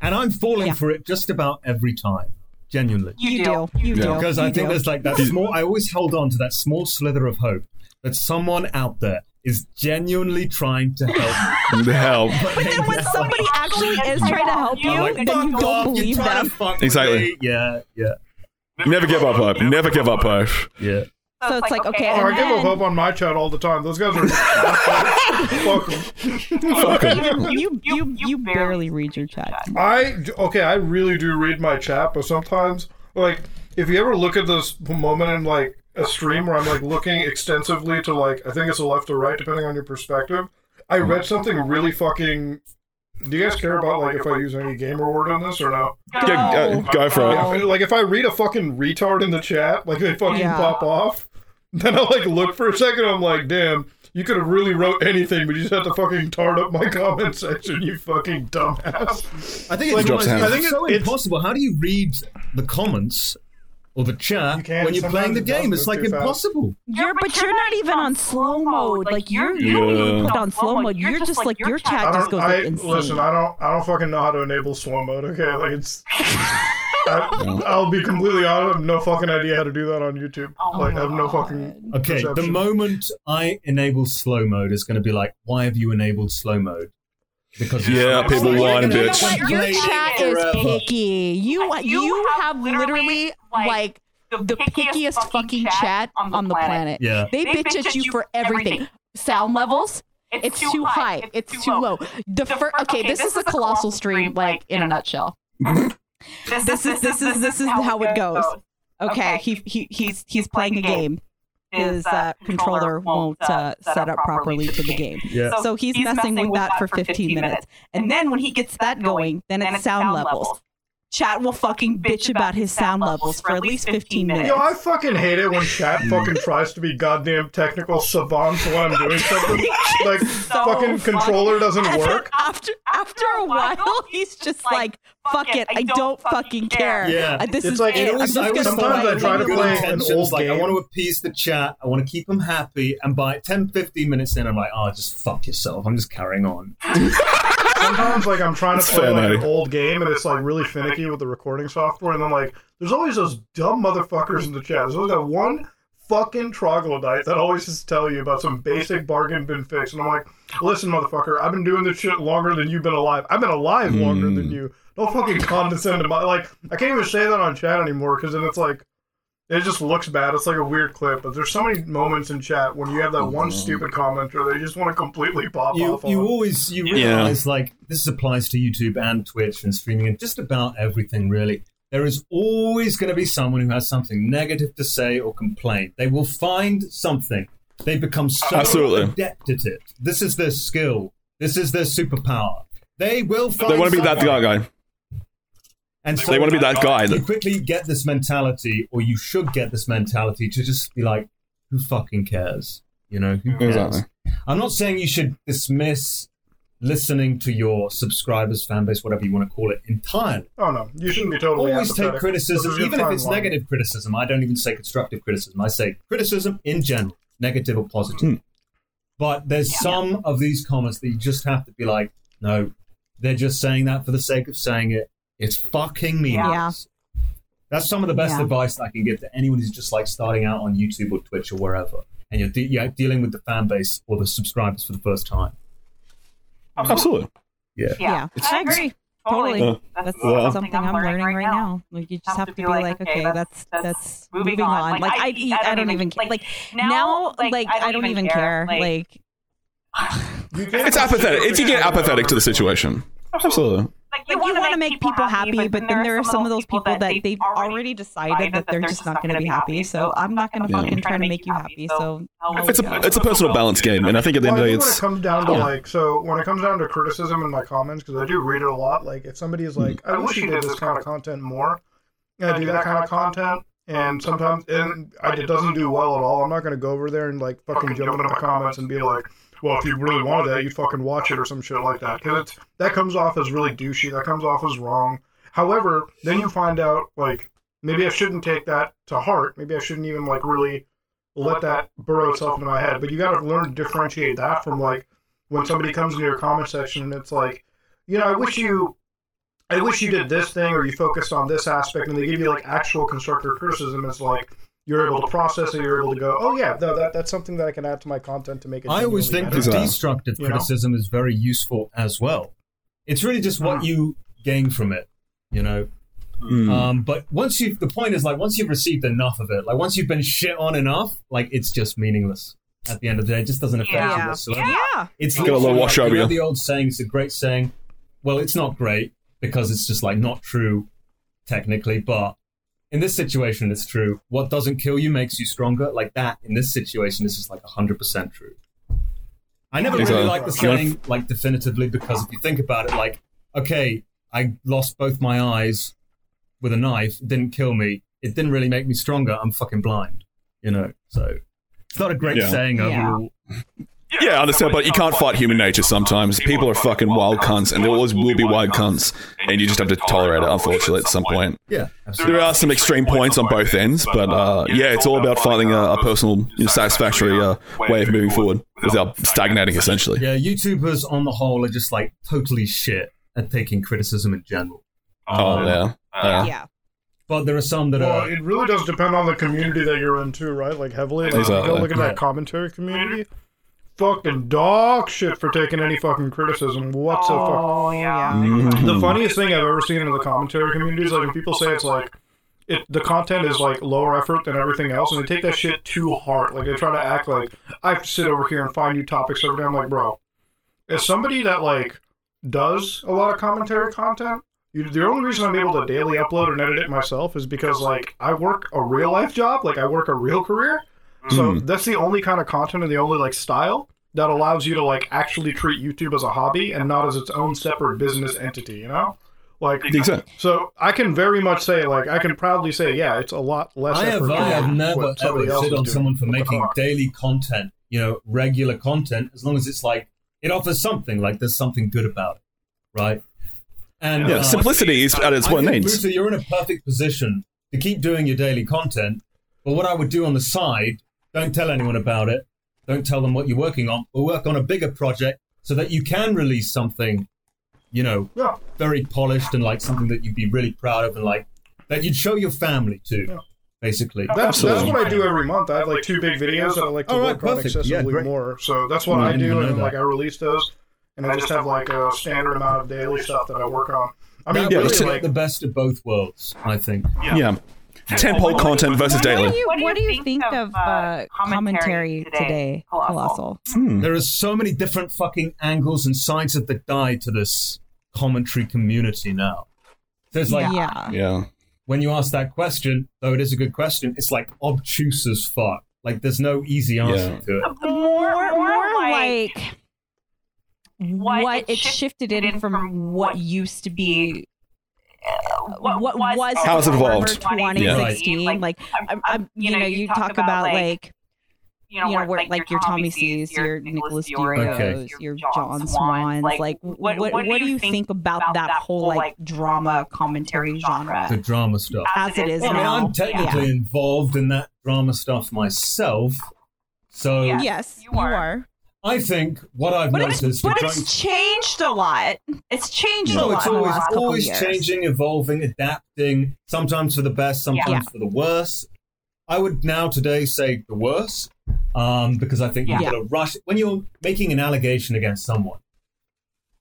And I'm falling Yeah. for it just about every time. Genuinely. you do you do Because I you think do. there's like that small I always hold on to that small slither of hope that someone out there is genuinely trying to help. the hell. but then when somebody actually is trying to help you I'm like, then you don't off, believe you're trying them to fuck with Exactly. me." Yeah, yeah, Never give up hope. Never give up hope. yeah. so it's like okay Oh, I give up hope on my chat all the time. Those guys are fuck 'em. even you you you barely read your chat I okay, I really do read my chat, but sometimes like if you ever look at this moment in like a stream where I'm like looking extensively to like I think it's a left or right depending on your perspective. I read something really fucking. Do you guys care about like if I use any gamer word on this or no? Yeah, uh, go for it. Like if I read a fucking retard in the chat, like they fucking Yeah. pop off, then I'll like look for a second. I'm like, damn, you could have really wrote anything, but you just had to fucking tart up my comment section, you fucking dumbass. I think Like, it's, drops almost- down. I think it's so it's- impossible. How do you read the comments or the chat You can, when you're playing the game. It's like impossible. You're, but you're not even on slow mode. Like you're, you don't even put on slow mode. You're just like your chat I just don't. goes I like insane. listen. I don't. I don't fucking know how to enable slow mode. Okay, like it's. I, I'll be completely honest. I have no fucking idea how to do that on YouTube. Oh like, I have no fucking. Okay, the moment I enable slow mode is going to be like, why have you enabled slow mode? Because Yeah, people like, whine a you're bit. gonna know what? Your chat is picky. You you, you have have literally literally, like the pickiest fucking chat on the planet. Yeah. They bitch at you for everything. Sound levels. It's too high. It's too low. The first. Okay, this is a colossal stream, like in a nutshell. This is this is this is how it goes. Okay, he he he's he's playing a game. His uh, controller won't uh, set up properly for the game. Yeah. So he's, messing, with that for 15 minutes. And then when he gets that going, then it's sound levels. Chat will fucking bitch about his sound levels for at least 15 minutes. Yo, I fucking hate it when chat fucking tries to be goddamn technical savants when I'm doing something. Like, fucking controller doesn't And work. After after a while, he's just like, "Fuck it, I don't fucking care. Yeah. Uh, This It's is like- it. it I'm always- just I gonna always sometimes I try to play an intentions, old like I want to appease the chat, I want to keep them happy, and by 10, 15 minutes in, I'm like, oh, just fuck yourself. I'm just carrying on. Sometimes, like, I'm trying to It's play like, an old game and it's like really finicky with the recording software, and then like, there's always those dumb motherfuckers in the chat. There's always that one fucking troglodyte that always just tell you about some basic bargain bin fix, and I'm like, listen, motherfucker, I've been doing this shit longer than you've been alive. I've been alive longer than hmm. you. Don't fucking condescend to my like. I can't even say that on chat anymore because then it's like. It just looks bad. It's like a weird clip, but there's so many moments in chat when you have that one mm-hmm. stupid commenter that you just want to completely pop You, off you on. always you Yeah. realize like this applies to YouTube and Twitch and streaming and just about everything really. There is always going to be someone who has something negative to say or complain. They will find something. They become so Absolutely. adept at it. This is their skill. This is their superpower. They will find. They want to be that something. guy, guy. And so They want to be that guy. you quickly get this mentality, or you should get this mentality to just be like, who fucking cares? You know, who cares? Exactly. I'm not saying you should dismiss listening to your subscribers, fan base, whatever you want to call it, entirely. Oh no, you shouldn't be totally. Always take criticism, even if it's line. negative criticism. I don't even say constructive criticism. I say criticism in general, negative or positive. Hmm. But there's some of these comments that you just have to be like, no, they're just saying that for the sake of saying it. It's fucking meaningless. That's some of the best Yeah. advice I can give to anyone who's just like starting out on YouTube or Twitch or wherever, and you're, de- you're dealing with the fan base or the subscribers for the first time. absolutely. Yeah. Yeah, I agree. Totally. Uh, That's Yeah. something I'm learning right now. Like you just have to be like, okay, that's that's moving on. Like I I don't even care. Like now, like I don't even care. Like You can't It's apathetic. If you get apathetic to the situation, absolutely. Like you want to make people happy, but then there are some of those people that they've already decided that they're just not going to be happy. So I'm not going to fucking try to make you happy. So It's a it's a personal balance game, and I think at the end of I the day, when it it's comes down to like, so when it comes down to criticism in my comments, because I do read it a lot. Like, if somebody is hmm. like, "I wish you did this kind of content more," and I do that kind of content, and sometimes and it doesn't do well at all. I'm not going to go over there and like fucking jump into my comments and be like, "Well, if you really wanted that, you'd fucking watch it or some shit like that," because it's that comes off as really douchey. That comes off as wrong. However, then you find out like maybe I shouldn't take that to heart. Maybe I shouldn't even like really let that burrow itself into my head. But you got to learn to differentiate that from like when somebody comes into your comment section and it's like, you know, I wish you, I wish you did this thing or you focused on this aspect, and they give you like actual constructive criticism. It's like you're able to process it. You're able to go, oh yeah, no, that that's something that I can add to my content to make it. I always think that better. Exactly. destructive You know? criticism is very useful as well. It's really just what Mm. you gain from it, you know. Mm. Um, but once you, the point is like once you've received enough of it, like once you've been shit on enough, like it's just meaningless. At the end of the day, it just doesn't affect Yeah. you whatsoever. yeah, It's Get a little wash like, over you know. The old saying, it's a great saying. Well, it's not great because it's just like not true technically, but in this situation, it's true. What doesn't kill you makes you stronger. Like that in this situation, this is like hundred percent true. I never really Exactly. like the saying like definitively because if you think about it, like okay, I lost both my eyes with a knife, it didn't kill me. It didn't really make me stronger. I'm fucking blind, you know. So it's not a great Yeah. saying overall. Yeah, I understand, but you can't fight human nature sometimes. People are fucking wild cunts, and there always will be wild cunts, and you just have to tolerate it, unfortunately, at some point. Yeah, absolutely. There are some extreme points on both ends, but uh, yeah, it's all about finding a, a personal, you know, satisfactory uh, way of moving forward without stagnating, essentially. Yeah, YouTubers on the whole are just like totally shit at taking criticism in general. Oh, Um, yeah. yeah. Yeah. But there are some that Well, are. it really does depend on the community that you're in too, right? Like heavily. Like, if you go look at Yeah. that commentary community. Fucking dog shit for taking any fucking criticism whatsoever. Oh yeah. Mhm. The funniest thing I've ever seen in the commentary community is like when people say it's like it the content is like lower effort than everything else, and they take that shit too hard. Like they try to act like I have to sit over here and find new topics every day. I'm like, bro, as somebody that like does a lot of commentary content, you, the only reason I'm able to daily upload and edit it myself is because like I work a real life job, like I work a real career. So Mhm. that's the only kind of content and the only like style that allows you to like actually treat YouTube as a hobby and not as its own separate business entity, you know? Like Exactly. so I can very much say like I can proudly say yeah, it's a lot less I have, I have never ever else shit is on someone for making daily content, you know, regular content, as long as it's like it offers something, like there's something good about it, right? And Yeah, uh, simplicity is at its I what it means. Muta, you're in a perfect position to keep doing your daily content. But what I would do on the side, don't tell anyone about it. Don't tell them what you're working on. But work on a bigger project so that you can release something, you know, Yeah. very polished and like something that you'd be really proud of and like that you'd show your family to, Yeah. basically. That's, that's what I do every month. I have like two big videos that I like to All right, work on perfect. Yeah, excessively great. more. So that's what I I do, and know then, like. I release those, and I just have like a standard amount of daily stuff that I work on. I mean, that Yeah, really, it's- like the best of both worlds, I think. Yeah. Tentpole content versus What do daily. you, what do you think of uh, commentary today, Colossal? Hmm. There are so many different fucking angles and sides of the die to this commentary community now. There's like yeah. Yeah. when you ask that question, though it is a good question, it's like obtuse as fuck. Like there's no easy answer Yeah. to it. More, more like, like what what it it shifted shifted in in from from what used to be what, what was How has it evolved? November Yeah. 2016 like I'm, I'm, you know you talk about like you you know, where, like your Tommy C's, your Nicholas DeOrio, Okay. your John Swans. Like, what, what, what do you think about that whole like drama commentary genre The drama stuff. as it is Well, I mean, I'm technically involved in that drama stuff myself. So Yeah. Yes, you you are. Are. I think what I've But it's, noticed but the it's drunk- changed a lot. It's changed a No, lot it's in the always, last always years. changing, evolving, adapting, sometimes for the best, sometimes Yeah. for the worse. I would now today say the worst, um, because I think Yeah. you've got to rush when you're making an allegation against someone.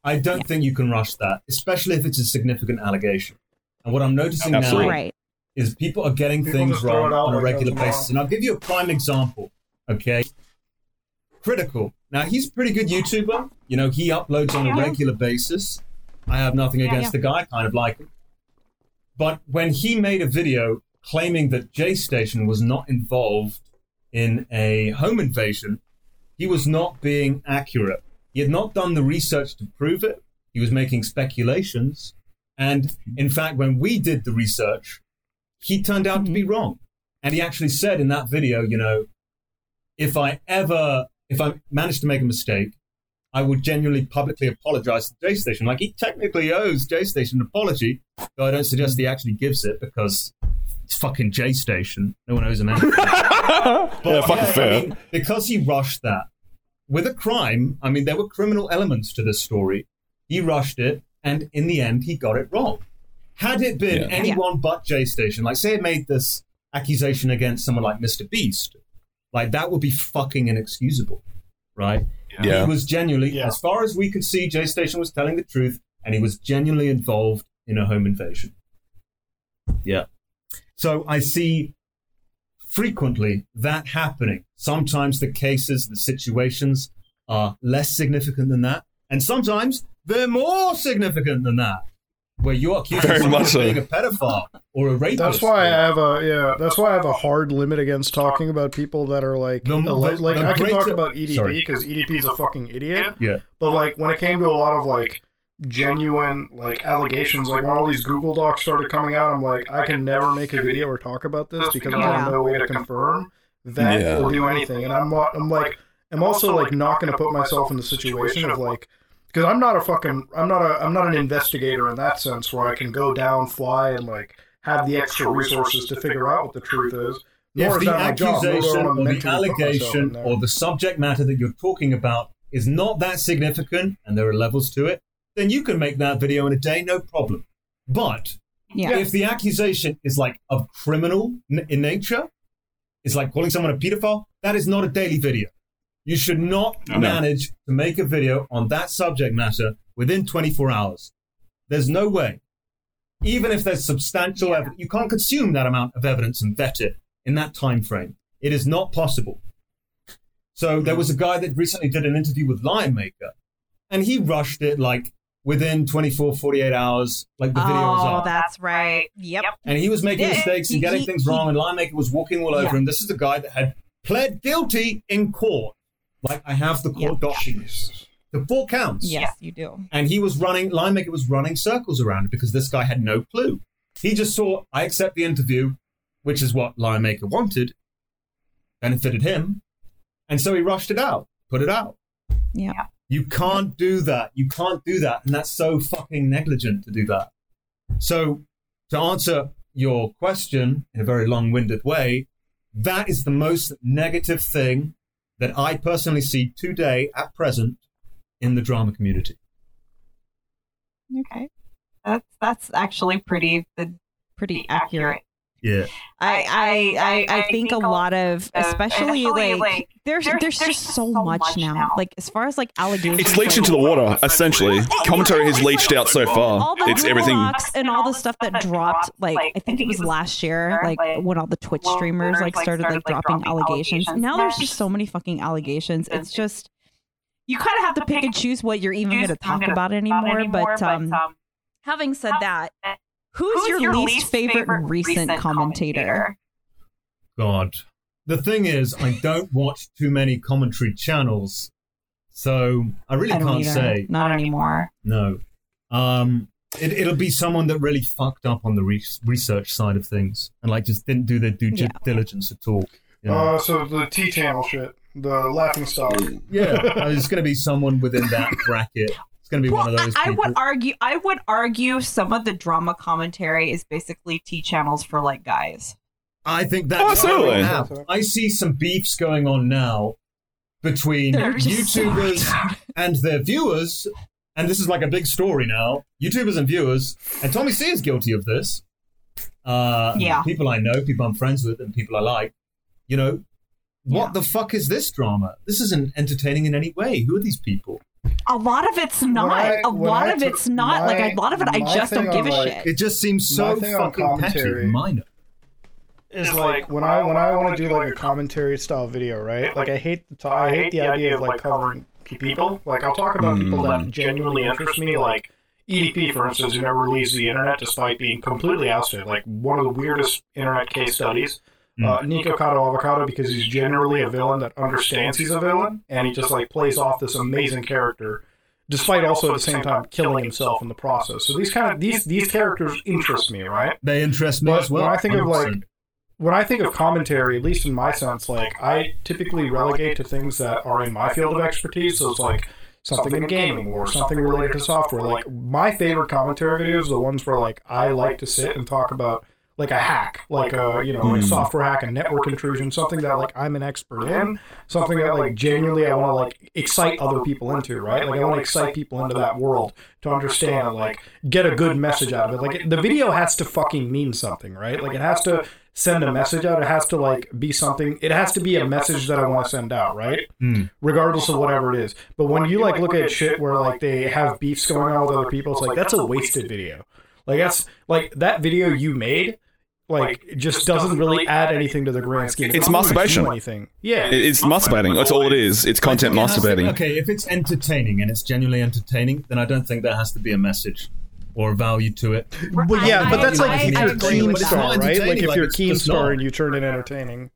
I don't think you can rush that, especially if it's a significant allegation. And what I'm noticing Absolutely. now Right. is people are getting People things wrong on a regular basis. And I'll give you a prime example. Okay. Critical. Now he's a pretty good YouTuber. You know, he uploads on a regular basis. I have nothing against Yeah. the guy, kind of like him. But when he made a video claiming that J Station was not involved in a home invasion, he was not being accurate. He had not done the research to prove it. He was making speculations. And in fact, when we did the research, he turned out to be mm-hmm. wrong. And he actually said in that video, you know, if I ever, if I managed to make a mistake, I would genuinely publicly apologize to J Station. Like he technically owes J Station an apology, though I don't suggest he actually gives it because it's fucking J Station. No one owes him anything. yeah, fucking I fair. mean, because he rushed that with a crime. I mean, there were criminal elements to this story. He rushed it, and in the end, he got it wrong. Had it been Yeah. anyone but J Station, like say it made this accusation against someone like Mr. Beast, like that would be fucking inexcusable, right? Yeah. He was genuinely, Yeah. as far as we could see, J Station was telling the truth, and he was genuinely involved in a home invasion. Yeah. So I see frequently that happening. Sometimes the cases, the situations are less significant than that, and sometimes they're more significant than that. Where you're accused Very of so. being a pedophile or a rapist. That's why I have a yeah. That's why I have a hard limit against talking about people that are like The- like, the- like the I can talk greater- about EDP because EDP is a fucking idiot. Yeah. But like when it came to a lot of like genuine like allegations, like when all these Google Docs started coming out, I'm like, I can never make a video or talk about this because I Yeah. have no way to confirm that Yeah. or do anything. And I'm I'm like, I'm also like not going to put myself in the situation of like because I'm not a fucking I'm not a I'm not an investigator in that sense where I can go down, fly, and like have the extra resources to figure out what the truth is. Nor If is the that job, nor do I accusation or the mentally put myself in allegation or the subject matter that you're talking about is not that significant and there are levels to it, then you can make that video in a day, no problem. But Yeah. if the accusation is like of criminal n- in nature, it's like calling someone a pedophile, that is not a daily video. You should not No. manage to make a video on that subject matter within 24 hours. There's no way. Even if there's substantial evidence, you can't consume that amount of evidence and vet it in that time frame. It is not possible. So there hmm. was a guy that recently did an interview with Lion Maker, and he rushed it like within 24, 48 hours, like the video was oh, that's right. Yep. and he was making did. mistakes and getting he- things he- wrong, and Lion Maker was walking all over Yeah. him. This is the guy that had pled guilty in court. Like I have the court Yeah. documents. The four counts. Yes, you do. And he was running, Lion Maker was running circles around it because this guy had no clue. He just saw, I accept the interview, which is what Lion Maker wanted, benefited him. And so he rushed it out, put it out. Yeah. You can't do that. You can't do that. And that's so fucking negligent to do that. So, to answer your question in a very long winded way, that is the most negative thing that I personally see today at present in the drama community. Okay. That's that's actually pretty the Pretty accurate. Yeah. I I I, I think a lot of especially like there's there's just so much now. Like as far as like allegations. It's leached into the water, essentially. Commentary has leached out so far. all the It's everything. And all the stuff that dropped like I think it was last year like when all the Twitch streamers like started like dropping allegations. Now there's just so many fucking allegations. It's just you kind of have to pick and choose what you're even going to talk about anymore. But um, having said that, who's, your, least favorite, recent commentator? God. The thing is, I don't watch too many commentary channels. So I really I can't either. say. Not anymore. No. Um, it, it'll be someone that really fucked up on the re- research side of things and like just didn't do their due Yeah. diligence at all. you know? Uh, so the T channel shit, the laughing stock. yeah, it's going to be someone within that bracket. It's going to be Well, one of those I, I would argue. I would argue some of the drama commentary is basically T channels for like guys. I think that's Oh, what we absolutely. have. I see some beefs going on now between They're so YouTubers and their viewers, and this is like a big story now. YouTubers and viewers, and Tommy C is guilty of this. Uh, Yeah. people I know, people I'm friends with, and people I like. You know, what Yeah. the fuck is this drama? This isn't entertaining in any way. Who are these people? A lot of it's not. I- a lot of took it's not. my- like a lot of it, I just don't give a like, shit. It just seems so My thing on fucking petty, minor. is like when I when I want to do like a commentary style video, right? Like I hate the t- I hate the idea of like covering people. Like I'll talk about mm. people that genuinely interest me, like EDP, for instance, who never leaves the internet despite being completely ousted. Like one of the weirdest internet case studies. Uh, Nikocado Avocado because he's generally a villain that understands he's a villain, and he just like plays off this amazing character, despite also at the same time killing himself in the process. So these kind of these these characters interest me, right? They interest me But as well. when I think of 100%. like when I think of commentary, at least in my sense, like I typically relegate to things that are in my field of expertise. So it's like something in gaming or something related to software. Like my favorite commentary videos are the ones where like I like to sit and talk about like a hack, like a you know like software hack, a network intrusion, something that like I'm an expert in, something that like genuinely I want to like excite other people into, right? Like I want to excite people into that world to understand, like get a good message out of it. Like the video has to fucking mean something, right? Like it has to send a message out. It has to like be something. It has to be a message that I want to send out, right? Hmm. Regardless of whatever it is. But when you like look at shit where like they have beefs going on with other people, it's like that's a wasted video. Like that's like that video you made. Like it just doesn't really add anything to the grand scheme. It It's doesn't masturbation. do Anything? Yeah. It- It's masturbating. That's all it is. It's content It has masturbating. okay, if it's entertaining and it's genuinely entertaining, then I don't think there has to be a message or a value to it. Well, yeah, but that's like I- if you're a with Keemstar, that. right? Like if like, you're a just Keemstar not. and you turn it entertaining.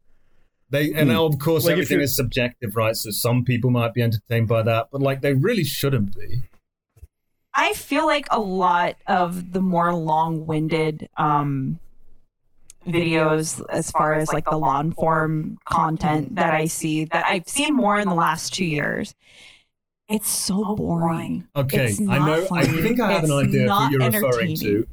They and of course Like, everything is subjective, right? So some people might be entertained by that, but like they really shouldn't be. I feel like a lot of the more long-winded um videos as far as like the long form content that I see that I've seen more in the last two years. It's so oh, boring. Okay, I not know. I think I have an idea of not who you're referring to.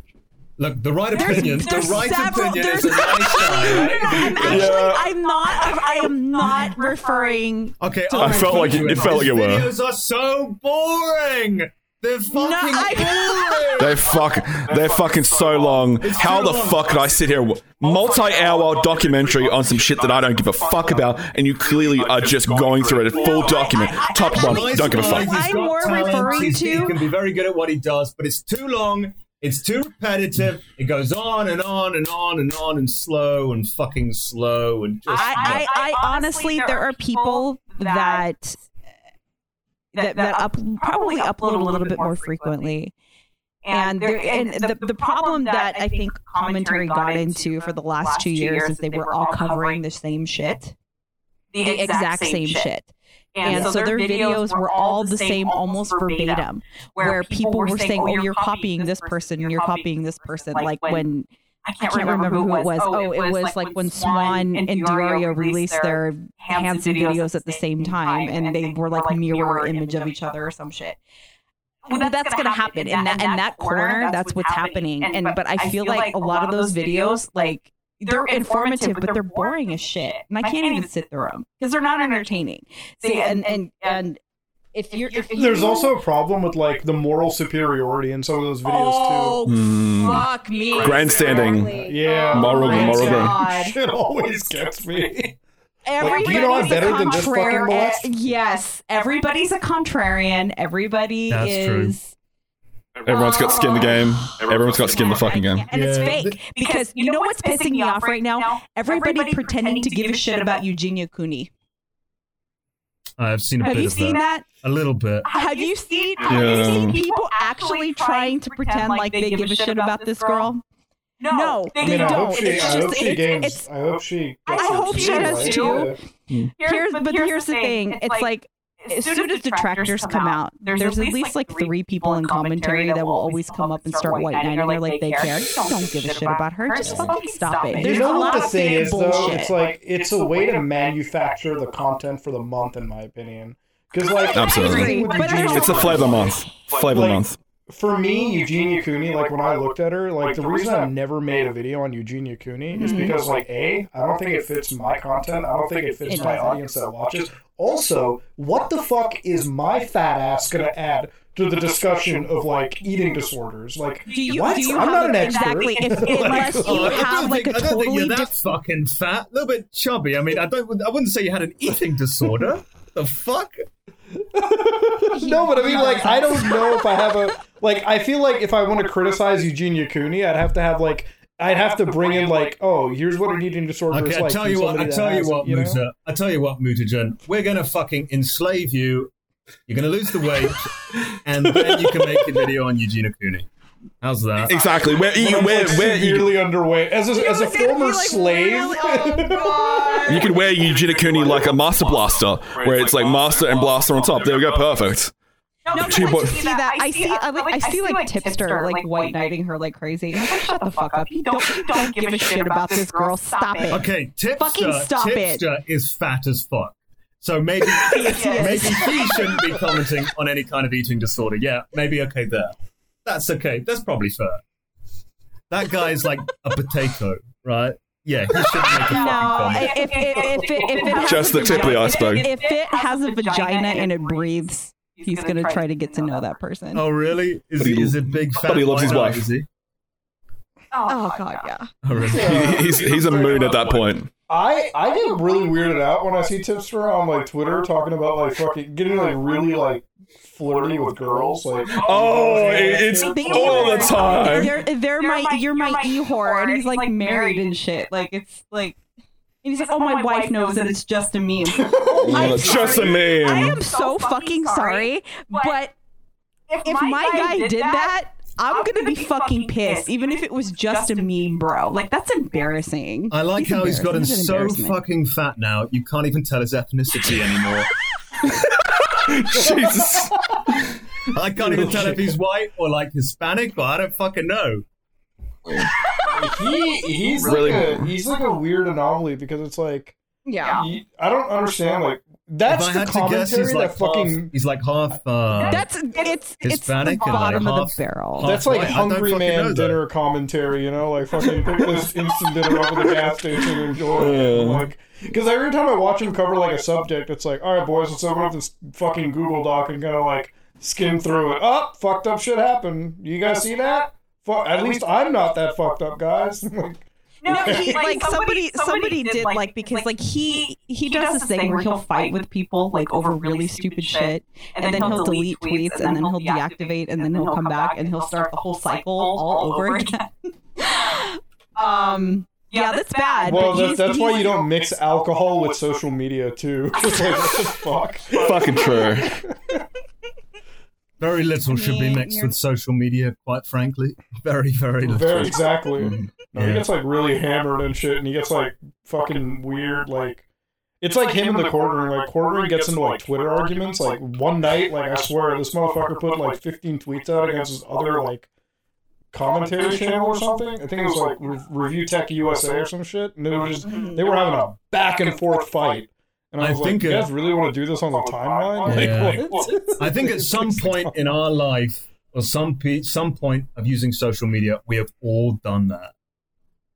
Look, the right There's- opinion. The there's right several- opinion is there's- a nice guy, right? I'm actually, Yeah. I'm not, I am not referring. Okay, I I'll felt like it- you it felt like His you were. Videos are so boring. They're fucking I- They're fuck. They're fucking so long. How the long. fuck could I sit here, multi-hour documentary on some shit that I don't give a fuck about, and you clearly are just going through it, a full document, top to bottom, don't give a fuck. I'm more talent, referring he's- He can be very good at what he does, but it's too long. It's too repetitive. It goes on and on and on and on and slow and fucking slow and just. I, I, I honestly, there are people that that, that up, probably upload a little bit more frequently. And there, and the, the problem that I think commentary got into for the last two years is they were all covering the same shit, the exact same shit. And so their videos were all the same, almost verbatim, where people were saying, "Oh, oh you're copying this person, you're copying this person." Like when I can't remember who it was. Oh, oh it was like when Swan and Dario released their Hanson videos at the same time, and they were like mirror image of each other or some shit. Well, that's gonna happen in that in that corner. That's what's happening. And but I feel like a lot of those videos, like they're informative, but they're boring as shit, and I can't even sit through them because they're not entertaining. See, and and and if you're if There's also a problem with like the moral superiority in some of those videos too. oh Hmm. fuck me Grandstanding. too. Yeah, Moral- Oh my moral ground. God. Shit always gets me. Everybody's do you know I'm a better than this fucking contrarian- molest? Yes, everybody's a contrarian. Everybody That's true. is. Everyone's got skin in the game. Everyone's got skin in the fucking game. And it's fake because you know what's pissing me off right now? Everybody pretending to give a shit about Eugenia Cooney. I've seen a Have bit you of seen that. that? A little bit. Have you seen? Have you seen people actually trying to pretend like they give a shit about this girl? No, I they mean, I don't. hope she. It's I hope just- she gains. it's- I hope she. I hope she does right? too. Yeah. Here's, but here's the thing. It's like as soon as detractors come out, there's at least like three people in commentary that will always come up and start white knighting her like they care. Don't give a shit about her. Just fucking stop it. You There's a know lot what the thing fake is, though? It's like it's a way to manufacture the content for the month, in my opinion. Because like Absolutely. everything with But there's Eugenia- It's a flavor month. Flavor Like- month. For me, Eugenia Cooney, like when I looked at her, like the reason I never made a video on Eugenia Cooney is because, like, A, I don't think it fits my content. I don't think it fits It my doesn't. audience that watches. Also, what the fuck is my fat ass gonna add to the discussion of like eating disorders? Like, do you, what? do you I'm have not an expert. exactly if, Like, unless you I don't have like think- a I don't think totally you're that different fucking fat, a little bit chubby. I mean, I don't. I wouldn't say you had an eating disorder. the fuck? no, but I mean, like, I don't know if I have a like. I feel like if I want to criticize Eugenia Cooney, I'd have to have like. I'd have to bring in like, oh, here's what an eating disorder is Okay, I like. tell you what. I tell you has it, what, know? Muta. I tell you what, Mutagen. We're gonna fucking enslave you. You're gonna lose the weight, and then you can make a video on Eugenia Cooney. How's that? Exactly. Where you, When I'm, where like, where you, severely underweight as a, as a former slave. you could wear Eugenia Cooney like a Master Blaster, where it's like Master and Blaster on top. There we go. Perfect. No, Two but bo- I see that. I see. I, like, I see like tipster like white knighting her like crazy. Like, Shut the fuck up. You don't. You don't give a shit about this girl. Stop it. Okay, tipster. Fucking stop it. tipster is fat as fuck. So maybe maybe he shouldn't be commenting on any kind of eating disorder. Yeah, maybe okay there. That's okay. That's probably fair. That guy's like a potato, right? Yeah, he shouldn't make a fucking No, comment. if, if, if, it, if it has Just a the tip of the vagina- iceberg. If it has a vagina and it breathes, he's gonna try to get to know that person. Oh really? Is But he- he is a big fat but he loves his wife. knight, Is he? Oh, oh god, yeah. Oh, really? He- he's he's a moon at that point. I I get really weirded out when I see tipster on like Twitter talking about like fucking getting like really like flirty with girls. Like Oh, oh it- it's They all the time. They're, they're my, you're my e whore, and he's like married and shit. Like it's like, and he's like, oh, my wife knows that it's just a meme. I'm It's just a sorry. I am so fucking sorry, but if my guy did that, I'm gonna be fucking pissed, even if it was just a meme, bro. Like that's embarrassing. I like He's how he's gotten. He's so fucking fat now. You can't even tell his ethnicity anymore. Jesus. I can't even tell if he's white or like Hispanic, but I don't fucking know. he he's Really? like a, he's like a weird anomaly because it's like Yeah. he, I don't understand like that's the had to guess, commentary he's like that fucking half, he's like half. Uh, That's it's it's the Hispanic and, like, bottom of the barrel. half- that's like right, hungry fucking know man that. dinner commentary, you know, like fucking pick this instant dinner up at the gas station and enjoy. Yeah. Like, because every time I watch him cover like a subject, it's like, all right, boys, let's open up this fucking Google Doc and kind of like skim through it. Oh, fucked up shit happened. You guys see that? Fu- at least I'm not that fucked up, guys. like, No, he, like somebody somebody did like because like he he does this thing where he'll fight with people like over really stupid shit and then he'll delete tweets and then he'll deactivate and then he'll come back and he'll start the whole cycle all over again. um yeah, that's bad. well, but that, that's why you don't mix alcohol with social media too. Like, what the fuck? Fucking true. Very little should be mixed you're- with social media. Quite frankly, very very little. Very exactly. Mm, No, he gets like really hammered and shit, and he gets like fucking weird. Like it's like him in the courtroom. Like courtroom gets into like Twitter arguments. Like one night, like I swear, this motherfucker put like 15 tweets out against his other like commentary channel or something. I think it was like Re- Review Tech USA or some shit. And it was just they were having a back and forth fight. And I I was like, think, you guys really want to do this on the timeline? Yeah. Like, what? I think at some point in our life, or some pe- some point of using social media, we have all done that.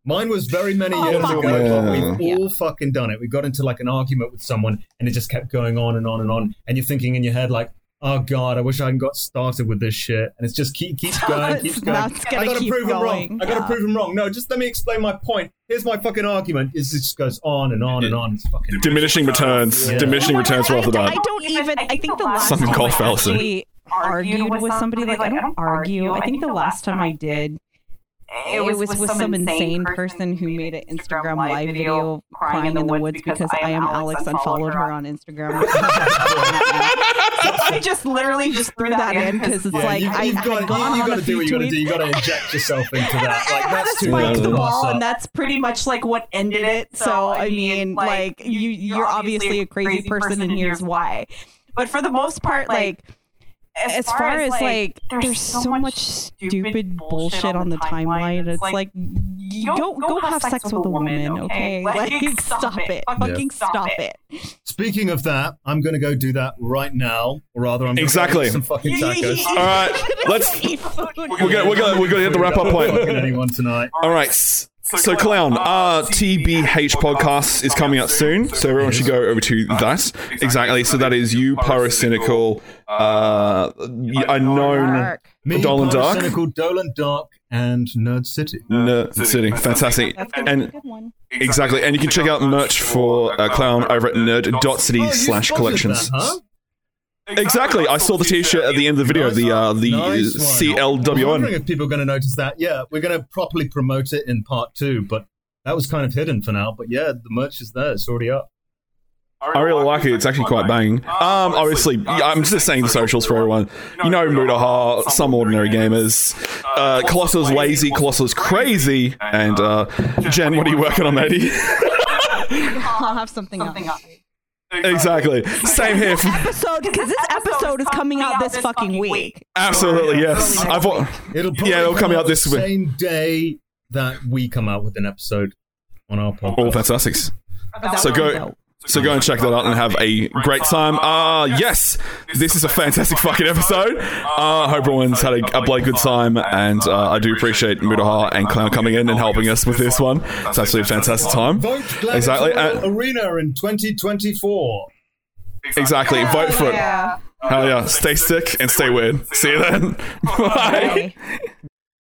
Mine was very many Oh, years fuck. ago, but Yeah. we've all fucking done it. We got into like an argument with someone, and it just kept going on and on and on. And you're thinking in your head like, "Oh God, I wish I hadn't got started with this shit." And it's just keep keeps going, keeps going. That's gonna I gotta keep prove him going. wrong. I gotta Yeah. prove him wrong. No, just let me explain my point. Here's my fucking argument. It just goes on and on and on. It's fucking Diminishing returns. Yeah. Diminishing returns right off the I, bat. I don't even. I think the last Something time called fallacy. actually argued with somebody, like I don't argue. I think the last time I did, it was with some insane person who made an Instagram live video crying in the woods because I am Alex unfollowed her on Instagram. I just literally just threw that in because it's Yeah, like you, I you've had got, gone you, on you got to do what you got to do. You got to inject yourself into that. Like that's too spike much the to wall, and that's pretty much like what ended it. So I mean, like you, you're obviously a crazy person, and here's why. But for the most part, like as far as like there's so much stupid bullshit on the timeline. It's like you go go have sex with a woman, okay? Like stop it, fucking stop it. Speaking of that, I'm going to go do that right now, or rather, I'm gonna Exactly. Go eat some fucking tacos. All right, let's. We're gonna we're gonna we're gonna get the wrap up point. Anyone tonight. All right. S- So, Clown, our TBH podcast is coming out soon, so everyone should go over to that. Exactly. So that is you, Pyrocynical, uh, unknown Dark. Me, Dolan Dark? Cynical, Dolan Dark, and Nerd City. Nerd City. Fantastic. That's gonna be a And exactly, and you can check out merch for uh, Clown over at nerd.city Oh, you slash spotted collections. That. Exactly. I saw the T-shirt at the end of the video. The uh, the Nice one. I'm wondering if people are going to notice that. Yeah, we're going to properly promote it in part two, but that was kind of hidden for now. But yeah, the merch is there. It's already up. I really like it. It's actually quite banging. Um, obviously, I'm just saying the socials for everyone. You know, Mutahar, some ordinary gamers, uh, Colossal's lazy, Colossal's crazy, and uh, Jen, what are you working on, matey? I'll have something, else. Exactly. Same here. Episode because this episode is coming out this fucking week. Absolutely, oh, yes. I've wa- It'll probably Yeah, it'll come out this week. same day that we come out with an episode on our podcast. all fantastics. So go. So go and check that out and have a great time. Uh yes, this is a fantastic fucking episode. Uh, hope everyone's had a, a bloody good time, and uh, I do appreciate Mutahar and Clown coming in and helping us with this one. It's actually a fantastic time. Vote Exactly. Uh, Arena in 2024. exactly. Vote for it. Yeah. Hell yeah. Stay sick and stay weird. See you then. Bye. Bye.